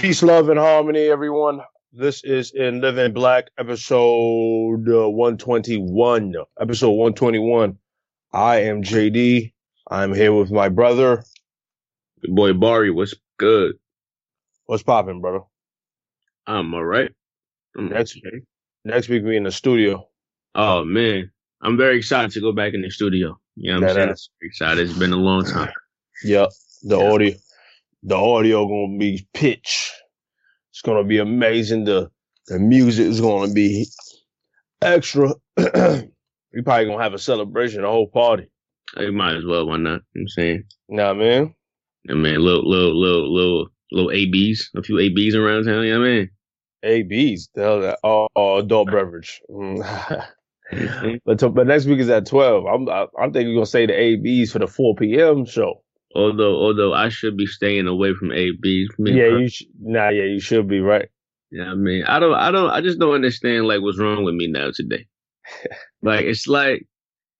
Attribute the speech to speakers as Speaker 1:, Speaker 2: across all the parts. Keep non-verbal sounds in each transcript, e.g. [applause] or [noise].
Speaker 1: Peace, love, and harmony, everyone. This is in Living Black, episode uh, 121. Episode 121. I am JD. I'm here with my brother.
Speaker 2: Good boy Barry, what's good?
Speaker 1: What's popping, brother?
Speaker 2: I'm all right. I'm
Speaker 1: Next-
Speaker 2: okay.
Speaker 1: Next week we in the studio.
Speaker 2: Oh man, I'm very excited to go back in the studio. You know what I'm
Speaker 1: That
Speaker 2: saying? Excited. It's been a long time.
Speaker 1: Yep. The
Speaker 2: Yeah.
Speaker 1: audio, the audio gonna be pitch. It's gonna be amazing. The the music is gonna be extra. [clears throat] we probably gonna have a celebration, a whole party.
Speaker 2: You might as well. Why not? You know what I'm saying,
Speaker 1: Nah, man.
Speaker 2: I mean, little, little, little, little, little ABs, a few ABs around town. You know what I mean?
Speaker 1: ABs, the hell that? Oh, oh adult [laughs] beverage. Mm. [laughs]
Speaker 2: Mhm.
Speaker 1: but to, but next week is at twelve. I'm I, I'm thinking you're gonna say the ABs for the four p.m. show.
Speaker 2: Although, although I should be staying away from. Me
Speaker 1: yeah, you sh- nah, yeah, you should be right.
Speaker 2: Yeah, I mean, I don't, I don't, I just don't understand like what's wrong with me now today. [laughs] like it's like,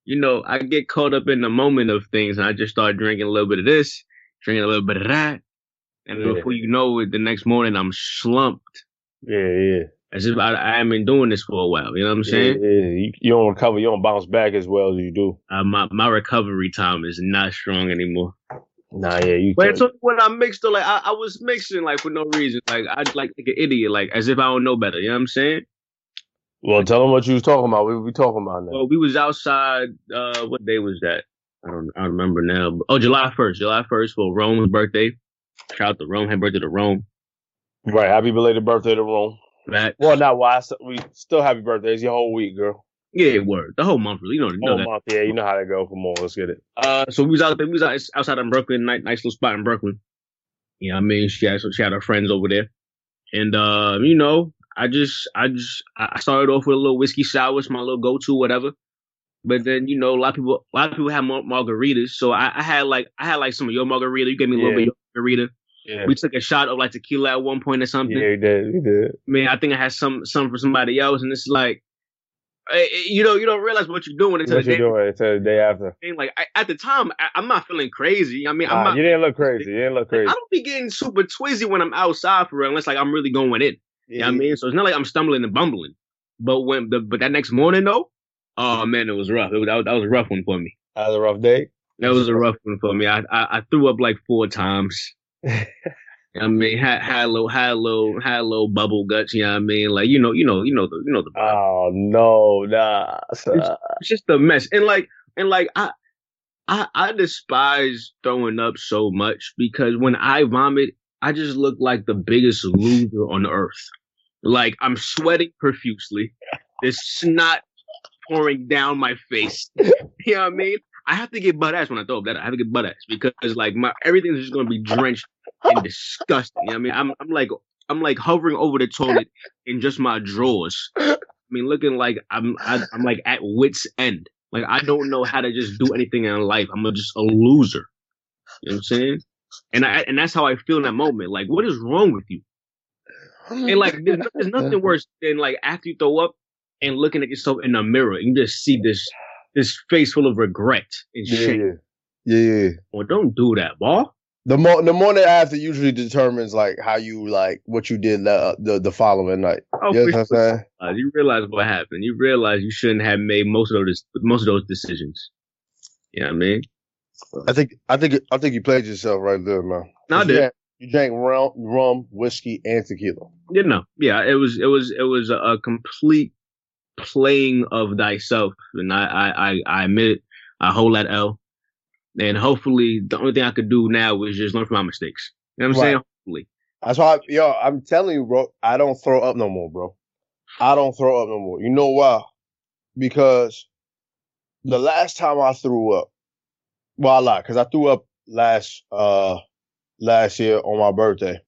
Speaker 2: you know, I get caught up in the moment of things, and I just start drinking a little bit of this, drinking a little bit of that, and
Speaker 1: Yeah.
Speaker 2: before you know it, the next morning I'm slumped,
Speaker 1: Yeah, yeah.
Speaker 2: as if I, I haven't been doing this for a while. You know what I'm
Speaker 1: Yeah,
Speaker 2: saying?
Speaker 1: yeah. You, you don't recover, you don't bounce back as well as you do.
Speaker 2: Uh, my my recovery time is not strong anymore.
Speaker 1: Nah, yeah, you.
Speaker 2: But
Speaker 1: can't-
Speaker 2: so when I mixed, though, like I, I was mixing like for no reason, like I like like an idiot, like as if I don't know better. You know what I'm saying?
Speaker 1: well, tell them what you was talking about. What we talking about now?
Speaker 2: Well, we was outside. Uh, what day was that? I don't. I remember now. But, oh, July first. July first for Rome's birthday. Shout out to Rome. Happy birthday to Rome.
Speaker 1: Right. Happy belated birthday to Rome.
Speaker 2: That
Speaker 1: Well, not why. We still happy birthday. It's your whole week, girl.
Speaker 2: Yeah, word. The whole month, really. You know, you know
Speaker 1: Whole
Speaker 2: that.
Speaker 1: month. Yeah, you know how that go. Come on, let's get it.
Speaker 2: Uh, so we was out there. We was out, outside in Brooklyn. Nice, nice little spot in Brooklyn. You know, what I mean, she had she had her friends over there, and uh, you know, I just, I just, I started off with a little whiskey sour, it's my little go-to, whatever. But then, you know, a lot of people, a lot of people have mar- margaritas. So I, I had like, I had like some of your margarita. You gave me a little
Speaker 1: Yeah.
Speaker 2: bit of your margarita.
Speaker 1: Yeah.
Speaker 2: We took a shot of like tequila at one point or something.
Speaker 1: Yeah, we did. We did.
Speaker 2: Man, I think I had some, some for somebody else, and it's like, you know, you don't realize what you're doing until
Speaker 1: What
Speaker 2: the day.
Speaker 1: doing until the day after?
Speaker 2: thing. Like I, at the time, I, I'm not feeling crazy. I mean, I'm
Speaker 1: Nah,
Speaker 2: not.
Speaker 1: you didn't look crazy. You didn't look
Speaker 2: like,
Speaker 1: crazy.
Speaker 2: I don't be getting super twizzy when I'm outside for real, unless like I'm really going in. You know what I mean? So it's not like I'm stumbling and bumbling. But when the but that next morning though, oh man, it was rough. It was, that, was, that was a rough one for me.
Speaker 1: Had a rough day.
Speaker 2: That was a rough one for me. I I, I threw up like four times. [laughs] I mean, a little had a little had a bubble guts. You know what I mean? Like you know you know you know the you know the.
Speaker 1: Oh no, nah.
Speaker 2: it's just a mess. And like and like I I I despise throwing up so much because when I vomit, I just look like the biggest loser on earth. Like I'm sweating profusely. There's snot pouring down my face. [laughs] You know what I mean? I have to get butt ass when I throw up that. I have to get butt ass because like my everything's just gonna be drenched and disgusting. You know I mean? I'm I'm like I'm like hovering over the toilet in just my drawers. I mean, looking like I'm I, I'm like at wit's end. Like I don't know how to just do anything in life. I'm just a loser. You know what I'm saying? And I and that's how I feel in that moment. Like, what is wrong with you? And like, there's, there's nothing worse than like after you throw up and looking at yourself in the mirror and you just see this this face full of regret and
Speaker 1: Yeah,
Speaker 2: shame.
Speaker 1: yeah, yeah.
Speaker 2: Well, don't do that, boy.
Speaker 1: The mo- the morning after usually determines like how you like what you did the the, the following night.
Speaker 2: Oh,
Speaker 1: you know what I'm
Speaker 2: sure.
Speaker 1: saying?
Speaker 2: Uh, you realize what happened. You realize you shouldn't have made most of those most of those decisions. You know what I mean?
Speaker 1: I think I think I think you played yourself right there, man.
Speaker 2: No, I
Speaker 1: You
Speaker 2: did.
Speaker 1: drank- You drank rum, rum, whiskey, and tequila.
Speaker 2: You know, yeah, it was it was it was a, a complete playing of thyself, and I I I, I admit it. I hold that L, and hopefully the only thing I could do now is just learn from my mistakes. You know what I'm
Speaker 1: Right.
Speaker 2: saying? Hopefully,
Speaker 1: That's why, yo, I'm telling you, bro. I don't throw up no more, bro. I don't throw up no more. You know why? Because the last time I threw up, well, I lied, because I threw up last uh last year on my birthday,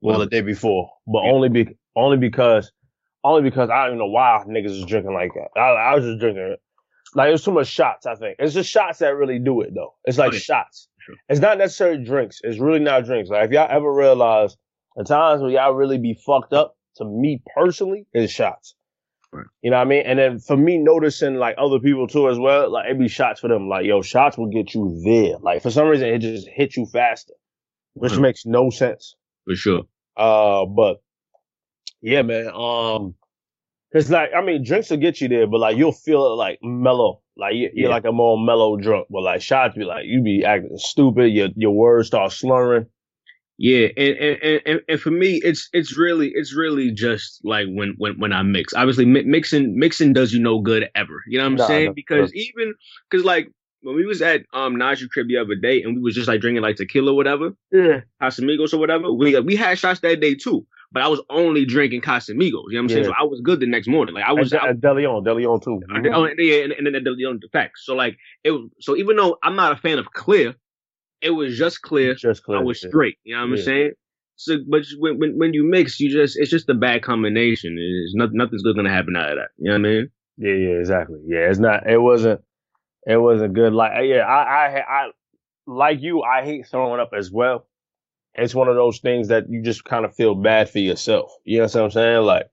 Speaker 1: well, the day before, but only be only because only because I don't even know why niggas was drinking like that. I, I was just drinking it. Like it was too much shots. I think it's just shots that really do it though. It's like
Speaker 2: yeah.
Speaker 1: shots.
Speaker 2: Sure.
Speaker 1: It's not necessarily drinks. It's really not drinks. Like if y'all ever realize the times when y'all really be fucked up, to me personally, is shots.
Speaker 2: Right.
Speaker 1: You know what I mean? And then for me noticing like other people too as well, like it be shots for them. Like, yo, shots will get you there. Like for some reason it just hit you faster. Which
Speaker 2: Mhm.
Speaker 1: makes no sense.
Speaker 2: for sure.
Speaker 1: Uh, but yeah, man. Um, cause like, I mean, drinks will get you there, but like, you'll feel it like mellow. Like you're,
Speaker 2: Yeah.
Speaker 1: like a more mellow drunk, but like shots be like, you be acting stupid. Your, your words start slurring.
Speaker 2: Yeah, and, and and- and for me, it's it's really it's really just like when when when I mix. Obviously, mi- mixing mixing does you no good ever. You know what I'm
Speaker 1: Nah,
Speaker 2: saying?
Speaker 1: no,
Speaker 2: because even because like when we was at um Najee crib the other day and we was just like drinking like tequila or whatever,
Speaker 1: Yeah.
Speaker 2: Casamigos or whatever, we we had shots that day too. But I was only drinking Casamigos. You know what I'm saying?
Speaker 1: Yeah.
Speaker 2: So I was good the next morning. Like I was.
Speaker 1: At, Deleon, Deleon too.
Speaker 2: Oh, and, yeah, and, and then the, the, the facts. So like it. was- So even though I'm not a fan of clear, it was just clear.
Speaker 1: Just clear.
Speaker 2: I was
Speaker 1: yeah.
Speaker 2: straight. You know what I'm
Speaker 1: Yeah.
Speaker 2: saying? So, but when, when when you mix, you just it's just a bad combination. It's nothing. Nothing's good gonna happen out of that. You know what I mean?
Speaker 1: Yeah, yeah, exactly. Yeah, it's not. It wasn't. It wasn't good. Like, yeah, I, I, I, like you. I hate throwing up as well. It's one of those things that you just kind of feel bad for yourself. You know what I'm saying? Like,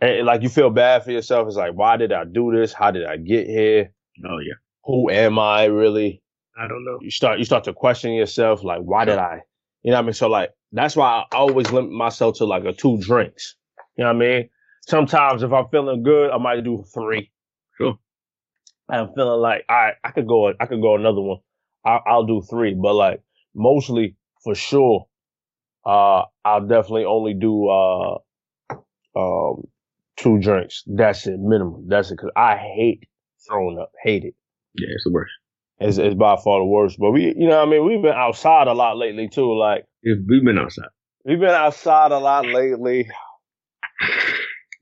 Speaker 1: and, like you feel bad for yourself. It's like, why did I do this? How did I get here?
Speaker 2: Oh yeah.
Speaker 1: Who am I really?
Speaker 2: I don't know.
Speaker 1: You start, you start to question yourself. Like, why did I? You know what I mean? So like, that's why I always limit myself to like a two drinks. You know what I mean? Sometimes if I'm feeling good, I might do three.
Speaker 2: Sure.
Speaker 1: I'm feeling like I I could go I could go another one. I'll, I'll do three, but like mostly for sure, uh, I'll definitely only do uh um two drinks. That's it, minimum. That's it, cause I hate throwing up. Hate it.
Speaker 2: Yeah, it's the worst.
Speaker 1: It's, it's by far the worst. But we, you know, what I mean, we've been outside a lot lately too. Like
Speaker 2: If we've been outside.
Speaker 1: we've been outside a lot lately.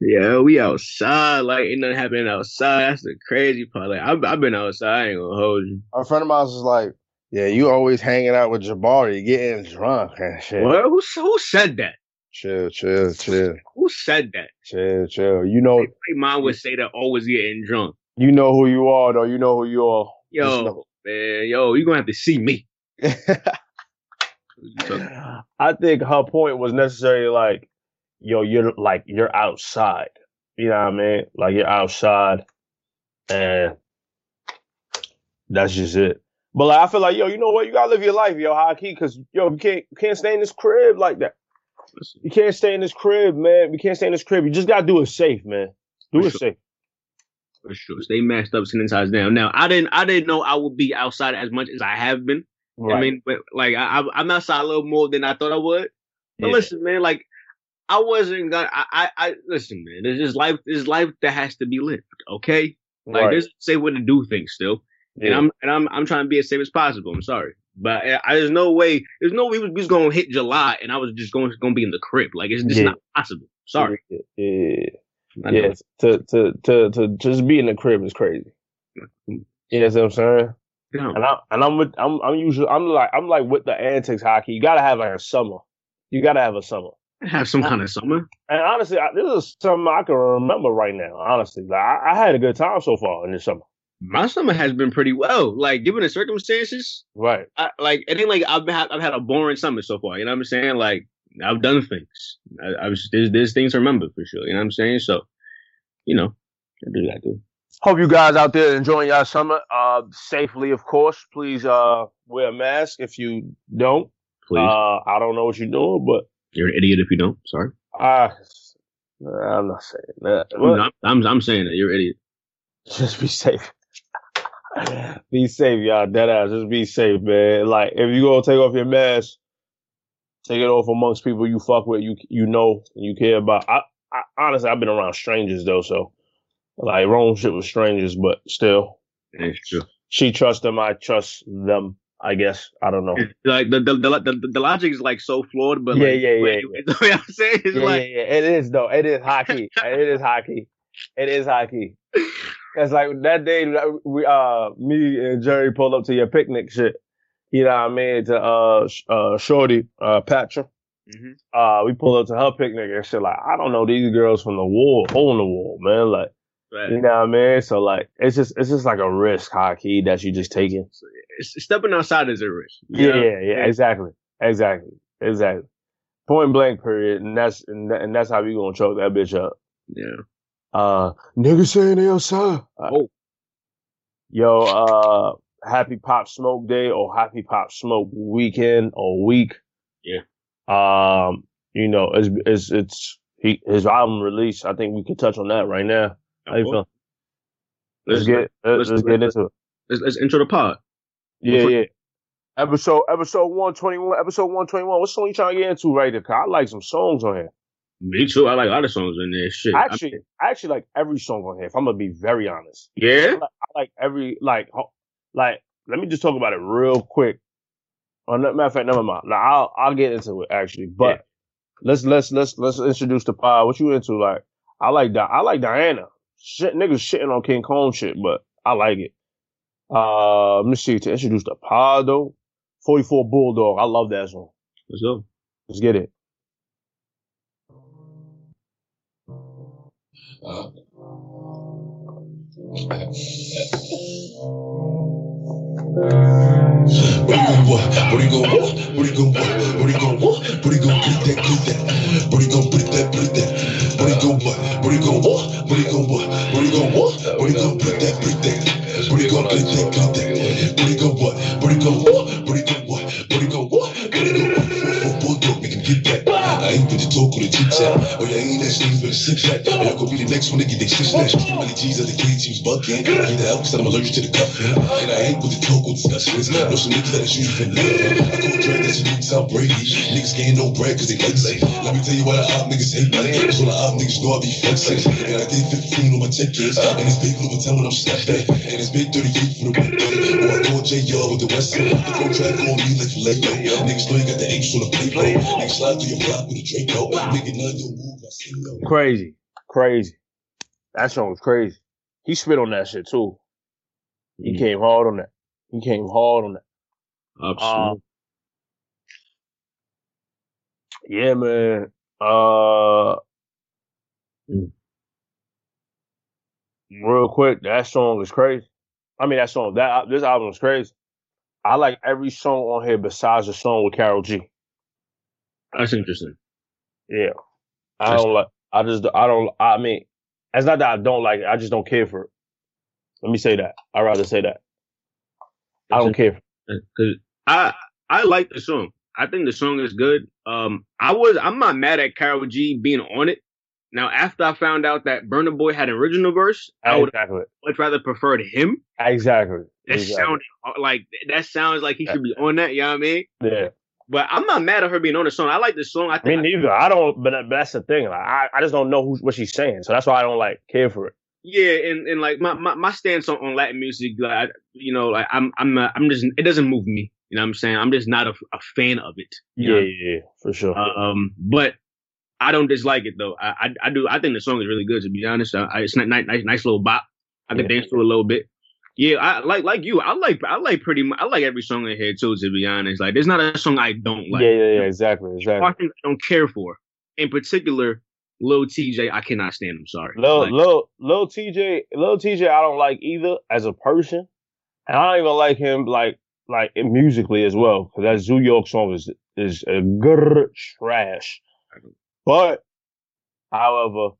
Speaker 2: Yeah, we outside. Like ain't nothing happening outside. That's the crazy part. Like I've, I've been outside. I ain't gonna hold you.
Speaker 1: A friend of mine was like, "Yeah, you always hanging out with Jabari, getting drunk and shit."
Speaker 2: What? Who who said that?
Speaker 1: Chill, chill, chill,
Speaker 2: Who said that?
Speaker 1: chill, chill. You know,
Speaker 2: My mom would say that always getting drunk.
Speaker 1: you know who you are, though. You know who you are.
Speaker 2: Yo, man, yo, you gonna have to see me. [laughs]
Speaker 1: I think her point was necessarily like, yo, you're like you're outside. You know what I mean? Like you're outside, and that's just it. But like, I feel like, yo, you know what? You gotta live your life, yo, high key, because yo, you can't you can't stay in this crib like that. You can't stay in this crib, man. We can't stay in this crib. You just gotta do it safe, man. Do
Speaker 2: For
Speaker 1: it
Speaker 2: sure.
Speaker 1: safe.
Speaker 2: For sure. Stay masked up, sanitized down. Now, I didn't, I didn't know I would be outside as much as I have been. I mean, but like, I, I- I'm outside a little more than I thought I would. But
Speaker 1: Yeah.
Speaker 2: listen, man, like, I wasn't gonna. I, I, I listen, man. There's just life. There's life that has to be lived. Okay, like,
Speaker 1: right.
Speaker 2: there's safe way to do things still, and I'm, and I'm, I'm trying to be as safe as possible. I'm sorry, but I, I- there's no way. There's no way we was, gonna hit July, and I was just going, to be in the crib. Like, it's just
Speaker 1: Yeah.
Speaker 2: not possible. Sorry.
Speaker 1: Yeah, yeah, yeah. To to to to just be in the crib is crazy. Mm-hmm. You know what I'm saying? And I and I'm with I'm I'm usually I'm like I'm like with the antics hockey. You gotta have like a summer. You gotta have a summer.
Speaker 2: Have some kind of summer.
Speaker 1: And honestly, I, this is something I can remember right now. Honestly, like I, I had a good time so far in this summer.
Speaker 2: My summer has been pretty well. Like, given the circumstances,
Speaker 1: Right.
Speaker 2: I, like it ain't like I've had I've had a boring summer so far. You know what I'm saying? Like I've done things. I, I was there's there's things to remember for sure. You know what I'm saying? So, you know, I do that too.
Speaker 1: Hope you guys out there enjoying your summer. Uh, safely, of course. Please, uh, wear a mask if you don't.
Speaker 2: Please,
Speaker 1: Uh, I don't know what you're doing, but
Speaker 2: you're an idiot if you don't. Sorry,
Speaker 1: uh, I'm not saying that.
Speaker 2: I'm, not- I'm I'm saying that you're an idiot. [laughs]
Speaker 1: just be safe. [laughs] be safe, y'all. Dead ass. Just be safe, man. Like if you gonna take off your mask, take it off amongst people you fuck with, you you know, and you care about. I, I honestly, I've been around strangers though, so like wrong shit with strangers, but still,
Speaker 2: It's true.
Speaker 1: she trusts them. I trust them. I guess I don't know.
Speaker 2: It's like the the, the the the logic is like so flawed, but
Speaker 1: Yeah,
Speaker 2: like,
Speaker 1: yeah, yeah,
Speaker 2: but- You know what I'm saying? It's
Speaker 1: Yeah,
Speaker 2: like
Speaker 1: yeah, yeah. It is though. It is hockey. it is hockey. It is hockey. [laughs] Cause like that day, we uh, me and Jerry pulled up to your picnic shit. You know what I mean? To uh, uh, Shorty, uh, Patra.
Speaker 2: Mhm.
Speaker 1: Uh, we pulled up to her picnic and shit. Like I don't know these girls from the wall, hole in the wall, man. Like
Speaker 2: Right.
Speaker 1: you know what I mean? So like it's just it's just like a risk hockey that you just taking.
Speaker 2: Stepping outside is a risk.
Speaker 1: Yeah,
Speaker 2: know?
Speaker 1: yeah, yeah, exactly, exactly, exactly. Point blank, period. And that's and, that, and that's how we gonna choke that bitch up.
Speaker 2: yeah.
Speaker 1: Uh, niggas saying they outside. Uh,
Speaker 2: Oh.
Speaker 1: Yo, uh, happy Pop Smoke Day or happy Pop Smoke Weekend or week.
Speaker 2: Yeah.
Speaker 1: Um, you know, it's it's it's he his album release. I think we could touch on that right now. How you feel? Let's,
Speaker 2: Let's
Speaker 1: get let's,
Speaker 2: let's-
Speaker 1: get into it.
Speaker 2: let's, let's intro the pod.
Speaker 1: Yeah, yeah. Episode episode one twenty one. Episode one twenty one. What song you trying to get into right there? 'Cause I like some songs on here.
Speaker 2: Me too. I like a lot of songs in there. Shit. I-
Speaker 1: Actually, I actually like every song on here. If I'm gonna be very honest, I
Speaker 2: yeah.
Speaker 1: like, I like every like like. Let me just talk about it real quick. On matter of fact, never mind. Now I'll I'll get into it actually, but
Speaker 2: Yeah.
Speaker 1: let's let's let's let's introduce the pod. What you into? Like I like Di- I like Diana. Shit, niggas shitting on King Combs shit, but I like it. Uh, let me see to introduce the pod though. Forty four Bulldog. I love that song.
Speaker 2: Let's go.
Speaker 1: Let's get it.
Speaker 3: What you gonna what? What you gonna what? What you gonna what? What you gonna what? What you gonna get that? Get that? What you gonna put that? Put that? What you gonna what? What you gonna what? What you gonna what? What you gonna what? What you gonna put that? Put that? What you gonna get that? Get that? What you gonna what? What you gonna? With the the. Oh yeah, ain't that shit but a six pack. Oh yeah, go be the next one to get their shit snatched. Many G's at the K teams bucking. I Get the help 'cause I'm allergic to the cuffing. And I ain't with the talk or discussions. Know some niggas that shoot for love. I go drag that shit in Tom Brady. Niggas gain no bread 'cause they lazy. Let me tell you why the op niggas hate me. So the op niggas know I be flexing. And I did 15 on my tickets. And it's big Louis Vuitton when I'm stepping. And it's big 38 for the whip. Or I go JR with the West End. The track on me like Filet. Niggas know you got the H on the paper. Niggas slide through your block with a Draco. Nigga, none don't move. I see no.
Speaker 1: Crazy, crazy. That song was crazy. He spit on that shit too. He
Speaker 2: Mm.
Speaker 1: came hard on that. He came hard on that.
Speaker 2: Absolutely.
Speaker 1: Um, yeah, man. Uh,
Speaker 2: Mm.
Speaker 1: real quick, that song is crazy. I mean, that song, that this album is crazy. I like every song on here besides the song with Karol G.
Speaker 2: That's interesting.
Speaker 1: Yeah, I don't like. I just, I don't. I mean, it's not that I don't like it. I just don't care for it. Let me say that. I'd rather say that. I don't care.
Speaker 2: Cause I I like the song. I think the song is good. Um, I was I'm not mad at Karol G being on it. Now, after I found out that Burna Boy had an original verse, I would much rather preferred him.
Speaker 1: Exactly.
Speaker 2: That
Speaker 1: exactly.
Speaker 2: sounded like that sounds like he should be on that. You know what I mean?
Speaker 1: Yeah.
Speaker 2: But I'm not mad at her being on the song. I like the song. I
Speaker 1: Me neither. I don't. But that's the thing. Like, I, I just don't know who, what she's saying, so that's why I don't like care for it.
Speaker 2: yeah, and, and like my, my, my stance on, on Latin music, like you know, like I'm I'm not, I'm just it doesn't move me. You know what I'm saying? I'm just not a, a fan of it.
Speaker 1: Yeah, yeah, yeah, for sure.
Speaker 2: Um, but I don't dislike it though. I, I I do. I think the song is really good. To be honest, I, I, it's nice, nice, nice little bop. I can
Speaker 1: Yeah.
Speaker 2: dance to it a little bit. Yeah, I like like you. I like I like pretty much. I like every song in here too. To be honest, like there's not a song I don't like.
Speaker 1: yeah, yeah, yeah, exactly, exactly.
Speaker 2: I don't care for. In particular, Lil Tjay, I cannot stand him. Sorry.
Speaker 1: Lil,
Speaker 2: Like,
Speaker 1: Lil, Lil Tjay, Lil Tjay, I don't like either as a person, and I don't even like him like like musically as well because that Zoo York song is is a good trash. But, however,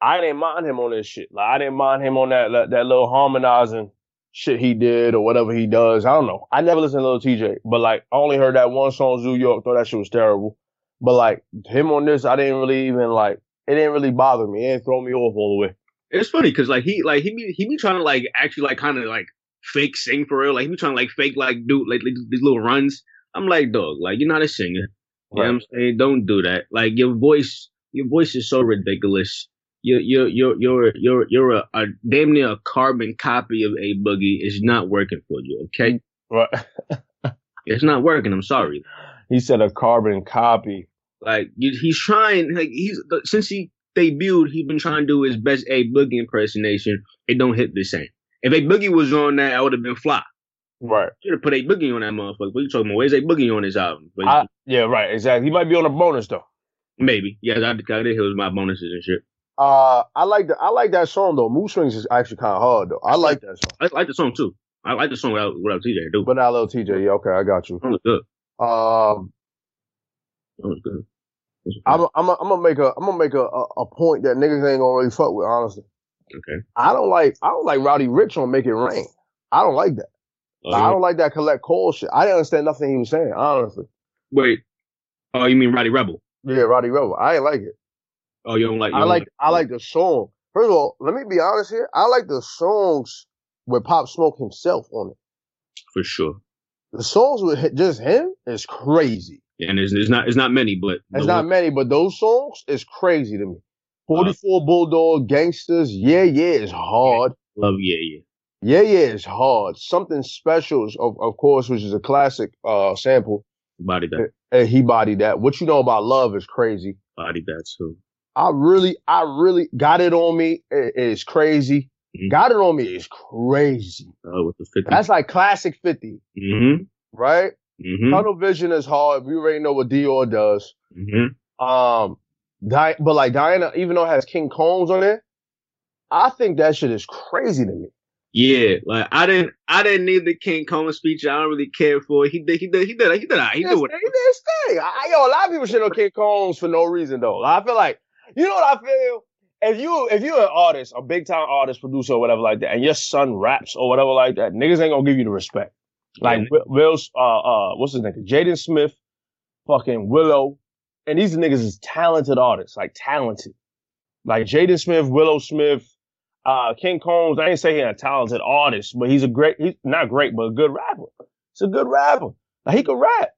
Speaker 1: I didn't mind him on this shit. Like I didn't mind him on that that, that little harmonizing shit he did or whatever he does. I don't know. I never listened to Lil Tjay, but like I only heard that one song, Zoo York. Thought that shit was terrible. But like him on this, I didn't really even like. It didn't really bother me. It didn't throw me off all the way.
Speaker 2: it's funny because like he like he be he be trying to like actually like kind of like fake sing for real. Like he be trying to like fake like do like these little runs. I'm like, dog, like you're not a singer. You know what I'm saying? Don't do that. Like your voice, your voice is so ridiculous. You're you're you're you're you're you're a, a damn near a carbon copy of A Boogie. It's not working for you. Okay, mm,
Speaker 1: Right. [laughs]
Speaker 2: it's not working. I'm sorry.
Speaker 1: He said a carbon copy.
Speaker 2: Like you, he's trying. Like he's since he debuted, he's been trying to do his best A Boogie impersonation. It don't hit the same. If A Boogie was on that, I would have been fly.
Speaker 1: Right.
Speaker 2: Should have put A Boogie on that motherfucker. What you talking about? Where's A Boogie on his album?
Speaker 1: I, yeah, right. Exactly. He might be on a bonus though.
Speaker 2: maybe. Yeah, I, I did hear my bonuses and shit.
Speaker 1: Uh, I like the, I like that song though. Mood Swings is actually kind of hard though. I like that song.
Speaker 2: I like the song too. I like the song without without Tjay. Dude,
Speaker 1: But not Lil Tjay. Yeah, okay, I got you.
Speaker 2: that was good.
Speaker 1: Um,
Speaker 2: That was good. That was
Speaker 1: I'm, I'm, I'm gonna make a, I'm gonna make a, a, a point that niggas ain't gonna really fuck with. Honestly,
Speaker 2: okay.
Speaker 1: I don't like, I don't like Rowdy Rich on Make It Rain. I don't like that.
Speaker 2: Oh,
Speaker 1: I don't like that collect call shit. I didn't understand nothing he was saying. Honestly,
Speaker 2: wait. Oh, you mean Rowdy Rebel?
Speaker 1: Yeah, Rowdy Rebel. I ain't like it.
Speaker 2: Oh, you don't like? You
Speaker 1: I
Speaker 2: don't
Speaker 1: like I like the song. First of all, let me be honest here. I like the songs with Pop Smoke himself on it.
Speaker 2: for sure.
Speaker 1: The songs with just him is crazy.
Speaker 2: And there's, there's not, it's not many, but
Speaker 1: It's not many, but those songs is crazy to me.
Speaker 2: Uh,
Speaker 1: 44 Bulldog, Gangsters, yeah, yeah, is hard.
Speaker 2: love. Yeah, yeah.
Speaker 1: Yeah, yeah, it's hard. Something special, is, of, of course, which is a classic uh sample.
Speaker 2: Body that,
Speaker 1: And he bodied that. What you know about love is crazy.
Speaker 2: body that too.
Speaker 1: I really, I really got it on me. It is crazy.
Speaker 2: Mhm.
Speaker 1: Got it on me is crazy.
Speaker 2: Uh, with the 50.
Speaker 1: That's like classic 50,
Speaker 2: mm-hmm.
Speaker 1: right?
Speaker 2: Mm-hmm.
Speaker 1: Tunnel vision is hard. We already know what Dior does.
Speaker 2: Mm-hmm.
Speaker 1: Um, Di- but like Diana, even though it has King Combs on it, I think that shit is crazy to me.
Speaker 2: Yeah, like I didn't, I didn't need the King Coleman speech. I don't really care for it. He did, he did, he did, he did, he
Speaker 1: He
Speaker 2: did
Speaker 1: did
Speaker 2: what.
Speaker 1: he did his thing. I, yo, a lot of people shit on King Combs for no reason though. I feel like, you know what I feel? If you if you're an artist, a big time artist, producer, or whatever like that, and your son raps or whatever like that, niggas ain't gonna give you the respect. Like
Speaker 2: Yeah.
Speaker 1: Will, Will's, uh, uh, what's his name? Jaden Smith, fucking Willow, and these niggas is talented artists, like talented. Like Jaden Smith, Willow Smith, uh, King Combs. I ain't say he's a talented artist, but he's a great, he's not great, but a good rapper. He's a good rapper. Like he could rap.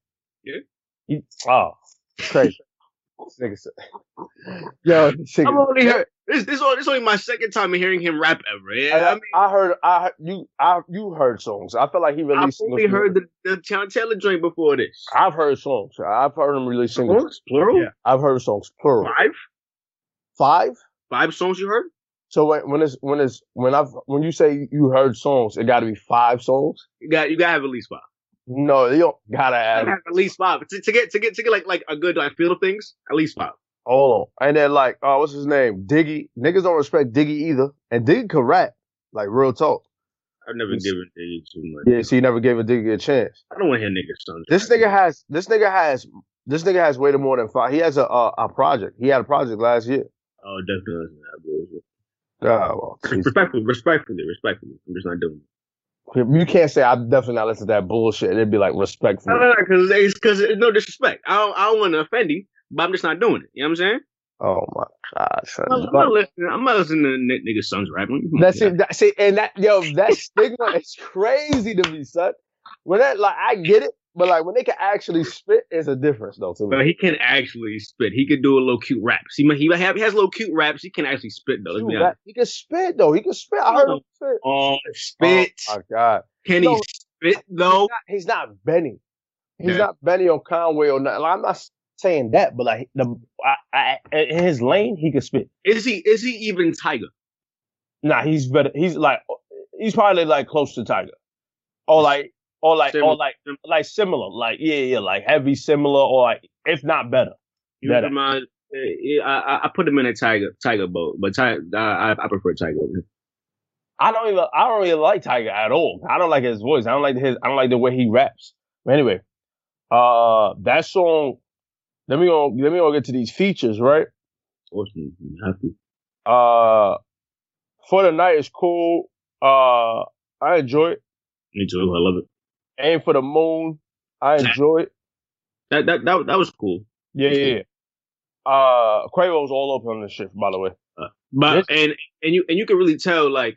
Speaker 2: Yeah.
Speaker 1: He, oh, crazy. This nigga [laughs] Yo, this nigga-
Speaker 2: I'm only heard this. This, only- this only my second time hearing him rap ever. Yeah, I,
Speaker 1: I,
Speaker 2: mean,
Speaker 1: I heard, I you, I you heard songs. I feel like he released.
Speaker 2: I've
Speaker 1: only
Speaker 2: heard the the Teyana Taylor joint before this.
Speaker 1: I've heard songs. I've heard him release singles.
Speaker 2: Songs, plural.
Speaker 1: Yeah, I've heard songs plural.
Speaker 2: Five,
Speaker 1: Five.
Speaker 2: five songs you heard.
Speaker 1: So when when it's when it's when I've when you say you heard songs, it got to be five songs.
Speaker 2: You got, you got to have at least five.
Speaker 1: No, you don't gotta
Speaker 2: You
Speaker 1: have.
Speaker 2: at least five to, to get to get to get like like a good like feel of things. At least five.
Speaker 1: Hold on, and then like, oh, what's his name? Diggy. Niggas don't respect Diggy either, and Diggy could rap. Like real talk.
Speaker 2: I've never
Speaker 1: Yes.
Speaker 2: given Diggy too much.
Speaker 1: Yeah, so you never gave a Diggy a chance.
Speaker 2: I don't want to hear niggas sons.
Speaker 1: This nigga has this nigga has this nigga has way more than five. He has a a, a project. He had a project last year.
Speaker 2: Oh, definitely listen to that bullshit.
Speaker 1: Oh, ah, well.
Speaker 2: Respectfully, respectfully, respectfully. I'm just not doing it.
Speaker 1: You can't say I'm definitely not listening to that bullshit. It'd be like respectful.
Speaker 2: No, no, no, because it's because no disrespect. I don't, I don't want to offend you, but I'm just not doing it. You know what I'm saying?
Speaker 1: Oh my god, son.
Speaker 2: I'm, I'm not listening. I'm not listening to n- niggas' sons rapping.
Speaker 1: That's it. That, see, and that yo, that stigma is crazy to me, son. When that like I get it, but like when they can actually spit, it's a difference though to me.
Speaker 2: But he can actually spit. He could do a little cute rap. He might- he have he has a little cute raps. He can actually spit though. Let's be
Speaker 1: Dude,
Speaker 2: honest.
Speaker 1: that- he can spit though. He can spit. I heard him spit.
Speaker 2: Oh, spit.
Speaker 1: Oh, oh my god.
Speaker 2: can
Speaker 1: No.
Speaker 2: he spit
Speaker 1: He's
Speaker 2: though?
Speaker 1: not, he's not Benny. He's
Speaker 2: Yeah.
Speaker 1: not Benny or Conway or nothing. Like, I'm not saying that, but like the I, I, in his lane, he can spit.
Speaker 2: Is he is he even Tyga?
Speaker 1: Nah, he's better. He's like he's probably like close to Tyga, or like or like
Speaker 2: Similar.
Speaker 1: or like like similar. Like yeah, yeah, like heavy similar, or like if not better.
Speaker 2: You
Speaker 1: Better.
Speaker 2: remind. uh, I, I- put him in a Tyga Tyga boat, but Tyga, I, I I prefer Tyga.
Speaker 1: I don't even I don't really like Tyga at all. I don't like his voice. I don't like his I don't like the way he raps. But anyway, uh, that song. Let me go. Let me go get to these features, right?
Speaker 2: Awesome. To.
Speaker 1: Uh, for the night is cool. Uh, I enjoy it.
Speaker 2: Me too. I love it.
Speaker 1: Aim for the moon. I enjoy it.
Speaker 2: That that that, that was cool.
Speaker 1: Yeah, yeah. yeah. Uh, Quavo's all up on this shit, by the way.
Speaker 2: But
Speaker 1: Yes.
Speaker 2: and and you and you can really tell like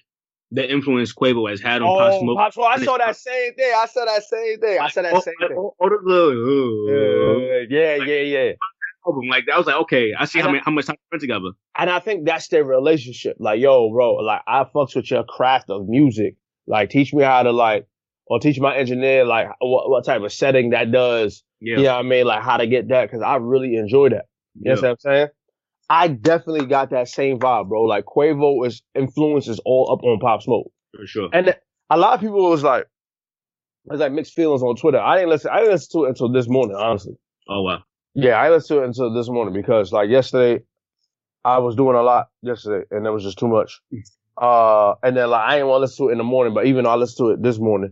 Speaker 2: the influence Quavo has had on.
Speaker 1: Oh, Pop Smoke. I saw that same thing. I saw that same thing. I saw that
Speaker 2: Oh,
Speaker 1: same thing.
Speaker 2: oh, the-
Speaker 1: Yeah, yeah, yeah, yeah.
Speaker 2: album. Like I was like, okay, I see how many, how much time we spent together.
Speaker 1: And I think that's their relationship. Like, yo, bro, like I fucks with your craft of music. Like, teach me how to like, or teach my engineer like what, what type of setting that does.
Speaker 2: Yeah,
Speaker 1: You know what I mean? Like how to get that because I really enjoy that. You know what I'm saying? I definitely got that same vibe, bro. Like Quavo is influences all up on Pop Smoke.
Speaker 2: for sure.
Speaker 1: And a lot of people was like, was like mixed feelings on Twitter. I didn't listen. I didn't listen to it until this morning, honestly.
Speaker 2: Oh wow,
Speaker 1: Yeah, I listened to it until this morning because like yesterday, I was doing a lot yesterday and it was just too much. [laughs] Uh, and then like I didn't want to listen to it in the morning, but even though I listened to it this morning,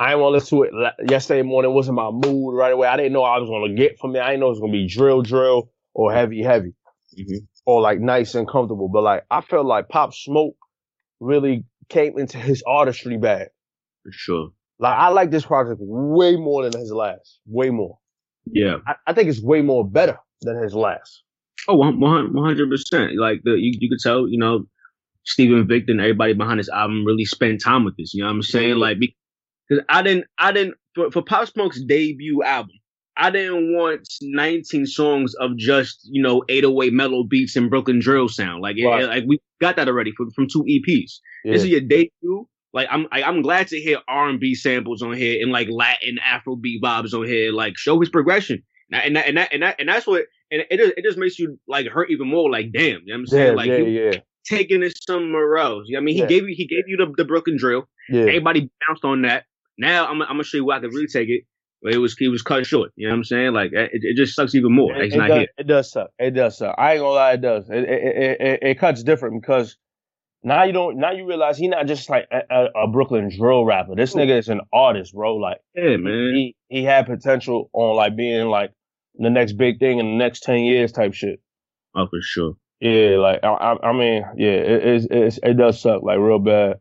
Speaker 1: I didn't want to listen to it yesterday morning. It wasn't my mood right away. I didn't know I was going to get from it. I didn't know it was going to be drill, drill or heavy, heavy
Speaker 2: Mhm.
Speaker 1: or like nice and comfortable. But like I felt like Pop Smoke really came into his artistry bag.
Speaker 2: for sure.
Speaker 1: Like I like this project way more than his last. Way more.
Speaker 2: Yeah,
Speaker 1: I, I think it's way more better. than his last.
Speaker 2: Oh, Oh, one hundred percent. Like the you, you could tell, you know, Steven Victor and everybody behind this album really spent time with this. You know what I'm saying? Like because I didn't, I didn't for, for Pop Smoke's debut album. I didn't want 19 songs of just you know 808 mellow beats and Brooklyn drill sound. Like
Speaker 1: Right.
Speaker 2: it, like we got that already from from two EPs.
Speaker 1: Yeah.
Speaker 2: This is your debut. Like I'm I, I'm glad to hear R and B samples on here and like Latin Afrobeat vibes on here. Like show his progression. And that, and that and that and that's what and it just, it just makes you like hurt even more. Like damn, you know what I'm saying?
Speaker 1: yeah,
Speaker 2: like
Speaker 1: yeah,
Speaker 2: you
Speaker 1: yeah,
Speaker 2: taking it somewhere else. You know what I mean, he
Speaker 1: Yeah.
Speaker 2: gave you he gave you the, the Brooklyn drill.
Speaker 1: yeah.
Speaker 2: Everybody bounced on that. Now I'm I'm gonna show you where I could really take it. But it was it was cut short. You know what I'm saying? Like it, it just sucks even more.
Speaker 1: It,
Speaker 2: he's
Speaker 1: it
Speaker 2: not
Speaker 1: does,
Speaker 2: here.
Speaker 1: it does suck. It does suck. I ain't gonna lie, it does. It it, it, it, it cuts different because now you don't. Now you realize he not just like a, a, Brooklyn drill rapper. This nigga is an artist, bro. Like
Speaker 2: Yeah, man.
Speaker 1: he he had potential on like being like the next big thing in the next ten years type shit.
Speaker 2: Oh, for sure.
Speaker 1: Yeah, like I, I, mean, yeah, it, it's, it's, it does suck like real bad.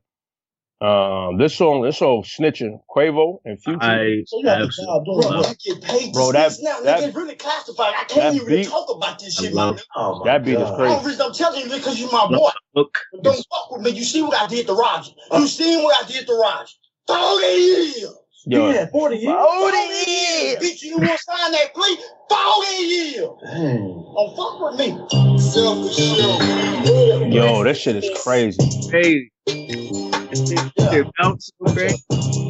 Speaker 1: Um, this song, this song, snitching, Quavo and Future.
Speaker 2: I
Speaker 4: So you have to
Speaker 2: absolutely
Speaker 4: job doing
Speaker 2: love
Speaker 4: bro. I get paid
Speaker 1: Bro,
Speaker 4: to
Speaker 1: that-
Speaker 4: snitch now.
Speaker 1: that-
Speaker 4: nigga, really classified. I can't even
Speaker 1: beat-
Speaker 4: talk about this shit, my
Speaker 2: love-
Speaker 4: nigga. Oh my
Speaker 1: that beat is
Speaker 4: God.
Speaker 1: crazy.
Speaker 4: I'm, I'm telling you because you're my boy.
Speaker 2: Look,
Speaker 4: But don't fuck with me. You see what I did to Roger. You seen what I did to Roger. 40 years.
Speaker 1: Yo,
Speaker 4: Yeah, 40 years.
Speaker 1: 40
Speaker 4: years. Bitch, you want to sign that plea? 40 years. Don't fuck with me. Selfish
Speaker 1: yo, this shit is crazy.
Speaker 2: hey, it.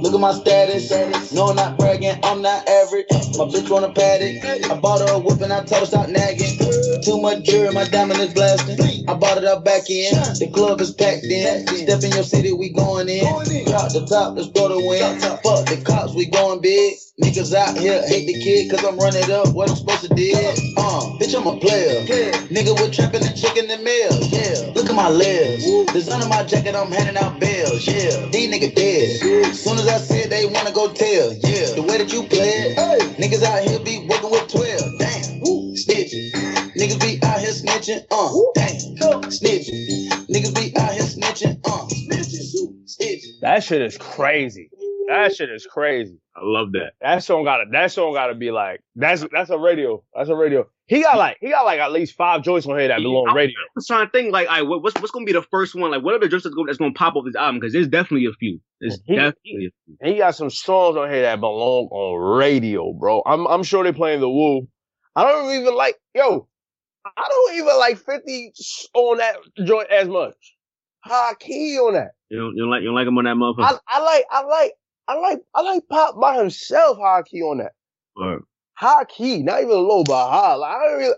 Speaker 5: Look at my status. No, I'm not bragging. I'm not average. My bitch want a paddock. I bought her a whip and I told her stop nagging. Too much jury, my diamond is blasting. I bought it up back in. The club is packed in. Step in your city, we going in. Drop the top, let's go to win. Fuck the cops, we going big. Niggas out here hate the kid cause I'm running up what I'm supposed to do. Uh, bitch, I'm a player. Nigga, we're trapping and chicken and meal. Yeah, look at my legs. Design on my jacket, I'm handing out bills. Yeah, these niggas dead. Soon as I said they wanna go tell. Yeah, the way that you play it. Niggas out here be working with 12. Damn, snitching. Niggas be out here snitching. Uh, damn, snitching. Niggas be out here snitching. Uh, snitching.
Speaker 1: That shit is crazy. That shit is crazy.
Speaker 2: I love that.
Speaker 1: That song gotta that song gotta be like that's that's a radio. That's a radio. He got like he got like at least five joints on here that belong on radio.
Speaker 2: I was trying to think like, all right, what, what's what's gonna be the first one? Like, what are the jokes that's gonna, that's gonna pop off this album? Because there's definitely a few. There's
Speaker 1: He-
Speaker 2: definitely a few.
Speaker 1: And he got some songs on here that belong on radio, bro. I'm I'm sure they're playing the Woo. I don't even like yo. I don't even like 50 on that joint as much. High key on that.
Speaker 2: You don't, you don't like you don't like him on that motherfucker.
Speaker 1: I, I like I like I like I like Pop by himself. High key on that.
Speaker 2: Or-
Speaker 1: high key, not even low, but high. Like, I, don't really,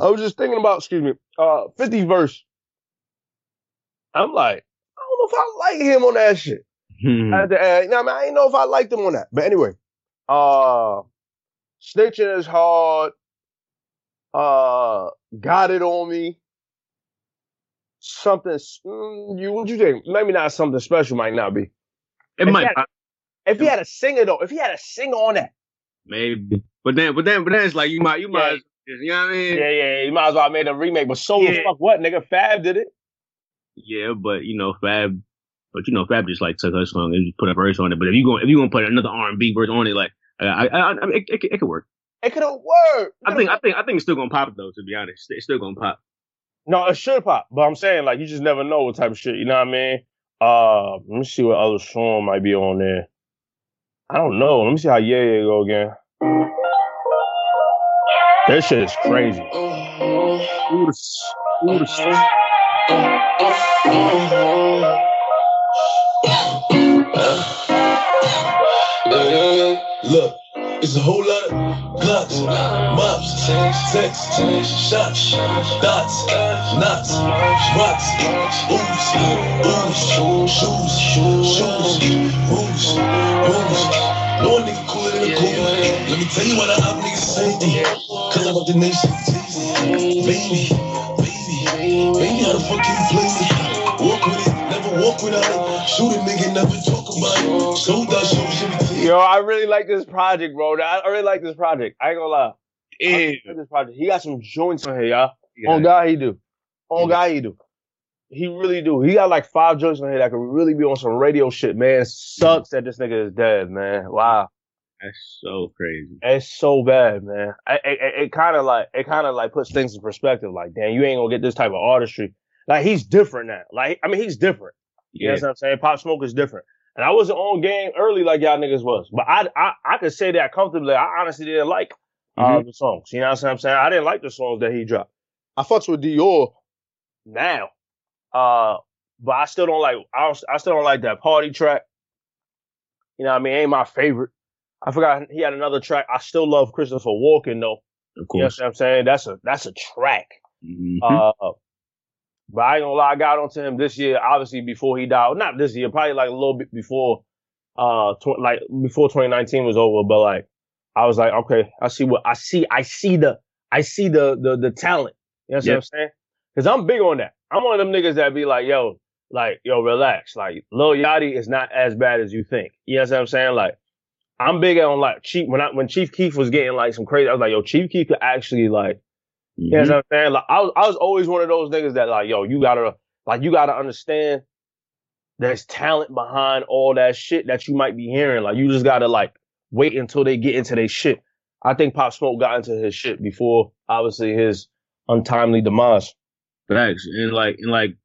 Speaker 1: I was just thinking about, excuse me, uh, 50 verse. I'm like, I don't know if I like him on that shit.
Speaker 2: Hmm.
Speaker 1: At the end, you know I mean? I didn't know if I liked him on that. But anyway, uh, snitching is hard. Uh, got it on me. Something, mm, you, what you think? Maybe not something special might not be.
Speaker 2: it might
Speaker 1: yeah. If he had a singer though, if he had a singer on that,
Speaker 2: maybe, but then but then but then it's like you might you might you know what I mean?
Speaker 1: yeah, yeah, you might as well have made a remake. But so
Speaker 2: Yeah.
Speaker 1: fuck what, nigga? Fab did it.
Speaker 2: Yeah, but you know Fab, but you know Fab just like took her song and put a verse on it. But if you going if you gonna put another R and B verse on it, like I I, I, I it, it, could- it could work.
Speaker 1: It could have worked.
Speaker 2: I think I think I think it's still gonna pop though. To be honest, it's still gonna pop.
Speaker 1: No, it should pop, but I'm saying like you just never know what type of shit. You know what I mean? Uh, let me see what other song might be on there. I don't know. Let me see how Yeah Yeah go again. That shit is crazy. Mm-hmm.
Speaker 2: Ooh, the, ooh, the,
Speaker 3: Look, it's a whole lot of blocks, mops, texts, shots, dots, knots, rocks, oops, oops, shoes, shoes, rooms, rooms. No one nigga cooler than a cougar. Let me tell you why the op niggas say Cause I'm up the nation, baby, baby, baby, how the fuck can you play me? Walk with it, never walk without it. Shoot a nigga, never talk about it. Sold out shows, shit to.
Speaker 1: Yo, I really like this project, bro. I I really like this project. I ain't gonna lie.
Speaker 2: Yeah,
Speaker 1: like this project. He got some joints on here, y'all.
Speaker 2: yeah.
Speaker 1: On God, he do. On
Speaker 2: Yeah.
Speaker 1: God, he do. He really do. He got like five joints on here that could really be on some radio shit, man. Sucks that this nigga is dead, man. Wow.
Speaker 2: That's so crazy.
Speaker 1: It's so bad, man. I, it it, it kind of like it kind of like puts things in perspective. Like, damn, you ain't gonna get this type of artistry. Like, he's different now. Like, I mean, he's different. You know
Speaker 2: Yeah.
Speaker 1: what I'm saying? Pop Smoke is different. And I wasn't on game early like y'all niggas was, but I I I could say that comfortably. I honestly didn't like uh,
Speaker 2: Mhm.
Speaker 1: the songs. You know what I'm saying? I didn't like the songs that he dropped.
Speaker 6: I fucks with Dior.
Speaker 1: now. Uh, but I still don't like. I, I still don't like that party track. You know, what I mean, ain't my favorite. I forgot he had another track. I still love Christopher Walken though.
Speaker 2: Of
Speaker 1: You know what I'm saying? That's a that's a track.
Speaker 2: Mhm.
Speaker 1: Uh, but I ain't gonna lie, I got onto him this year. Obviously, before he died, not this year, probably like a little bit before, uh, tw- like before 2019 was over. But like, I was like, okay, I see what I see. I see the I see the the the talent. You know what
Speaker 2: Yep.
Speaker 1: I'm saying? Because I'm big on that. I'm one of them niggas that be like, yo, like, yo, relax. Like, Lil Yachty is not as bad as you think. You know what I'm saying? Like, I'm big on like Chief. When I when Chief Keef was getting like some crazy, I was like, yo, Chief Keef could actually like. You know
Speaker 2: Mhm.
Speaker 1: what I'm saying? Like I was, I was always one of those niggas that like, yo, you gotta, like, you gotta understand there's talent behind all that shit that you might be hearing. Like, you just gotta like wait until they get into their shit. I think Pop Smoke got into his shit before, obviously, his untimely demise.
Speaker 2: Facts. And like and like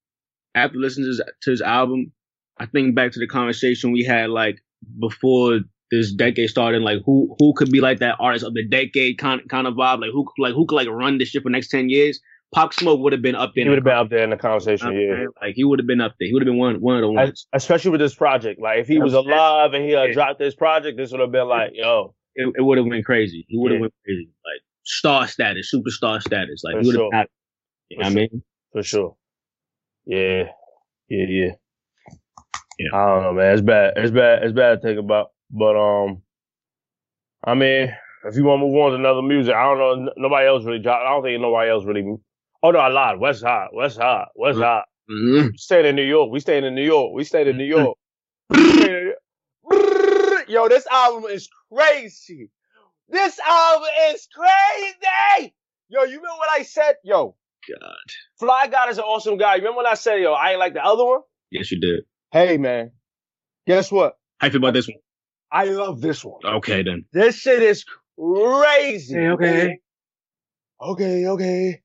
Speaker 2: after listening to his, to his album, I think back to the conversation we had like before this decade started, like who who could be like that artist of the decade kind kind of vibe, like who like who could like run this shit for the next ten years. Pop Smoke would have been up there.
Speaker 1: He would have been up there in the conversation,
Speaker 2: You know what I'm
Speaker 1: yeah.
Speaker 2: saying? Like he would have been up there. He would have been one one of the ones.
Speaker 1: Es- Especially with this project. Like, if he was alive and he dropped this project, this would have been like, yo,
Speaker 2: It, it would have been crazy. He would have
Speaker 1: Yeah.
Speaker 2: went crazy. Like star status, superstar status. Like
Speaker 1: For
Speaker 2: he would have
Speaker 1: sure.
Speaker 2: had you know what I mean?
Speaker 1: For sure. Yeah. Yeah, yeah.
Speaker 2: Yeah.
Speaker 1: I don't know, man. It's bad. It's bad. It's bad to think about. But um, I mean, if you want to move on to another music, I don't know. Nobody else really dropped. I don't think nobody else really. Oh no, I lied. Westside. West High. West.
Speaker 2: Mhm.
Speaker 1: We stayed in New York. We stayed in New York. We stayed in New York. Stayed in- Yo, this album is crazy. This album is crazy. Yo, you remember what I said? Yo,
Speaker 2: God.
Speaker 1: Fly God is an awesome guy. Remember when I said, yo, I ain't like the other one?
Speaker 2: Yes, you did.
Speaker 6: Hey man, guess what?
Speaker 2: How you feel about this one?
Speaker 6: I love this one.
Speaker 2: Okay then.
Speaker 1: This shit is crazy.
Speaker 2: okay.
Speaker 6: Okay, okay.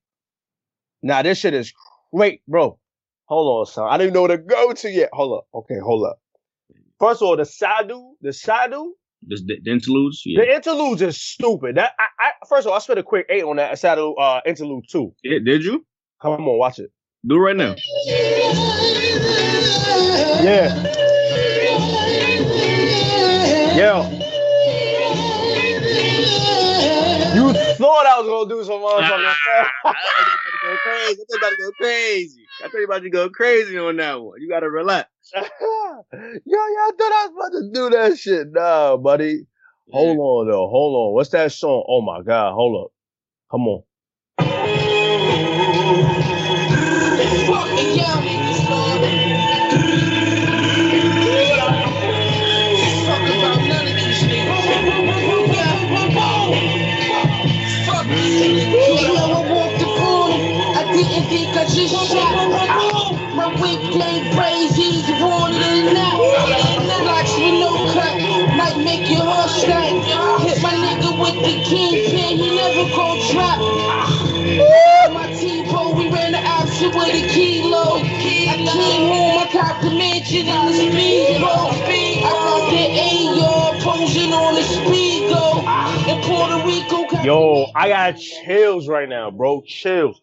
Speaker 6: Nah, this shit is great, bro. Hold on, son. I don't even know where to go to yet. Hold up. Okay, hold up.
Speaker 1: First of all, the Sadu, the Sadu,
Speaker 2: This the, the interludes. Yeah.
Speaker 1: the interludes is stupid. That I, I first of all, I spent a quick eight on that Sadu uh interlude too.
Speaker 2: Yeah, Did you
Speaker 1: Come on, watch it.
Speaker 2: do it right now?
Speaker 1: Yeah. Yo. You thought I was gonna do some motherfucking
Speaker 2: go crazy. I [laughs] about to go crazy. I thought you about to go crazy on that one. You gotta relax. [laughs]
Speaker 6: Yo, yo, I thought I was about to do that shit. Nah, buddy.
Speaker 1: Hold on though, hold on. What's that song? Oh my god, hold up. Come on.
Speaker 7: With a kilo. I came home, I copped the mansion in the speedboat. I got the AR posing on the speed go. In Puerto Rico,
Speaker 1: Yo, I got chills right now, bro. Chills.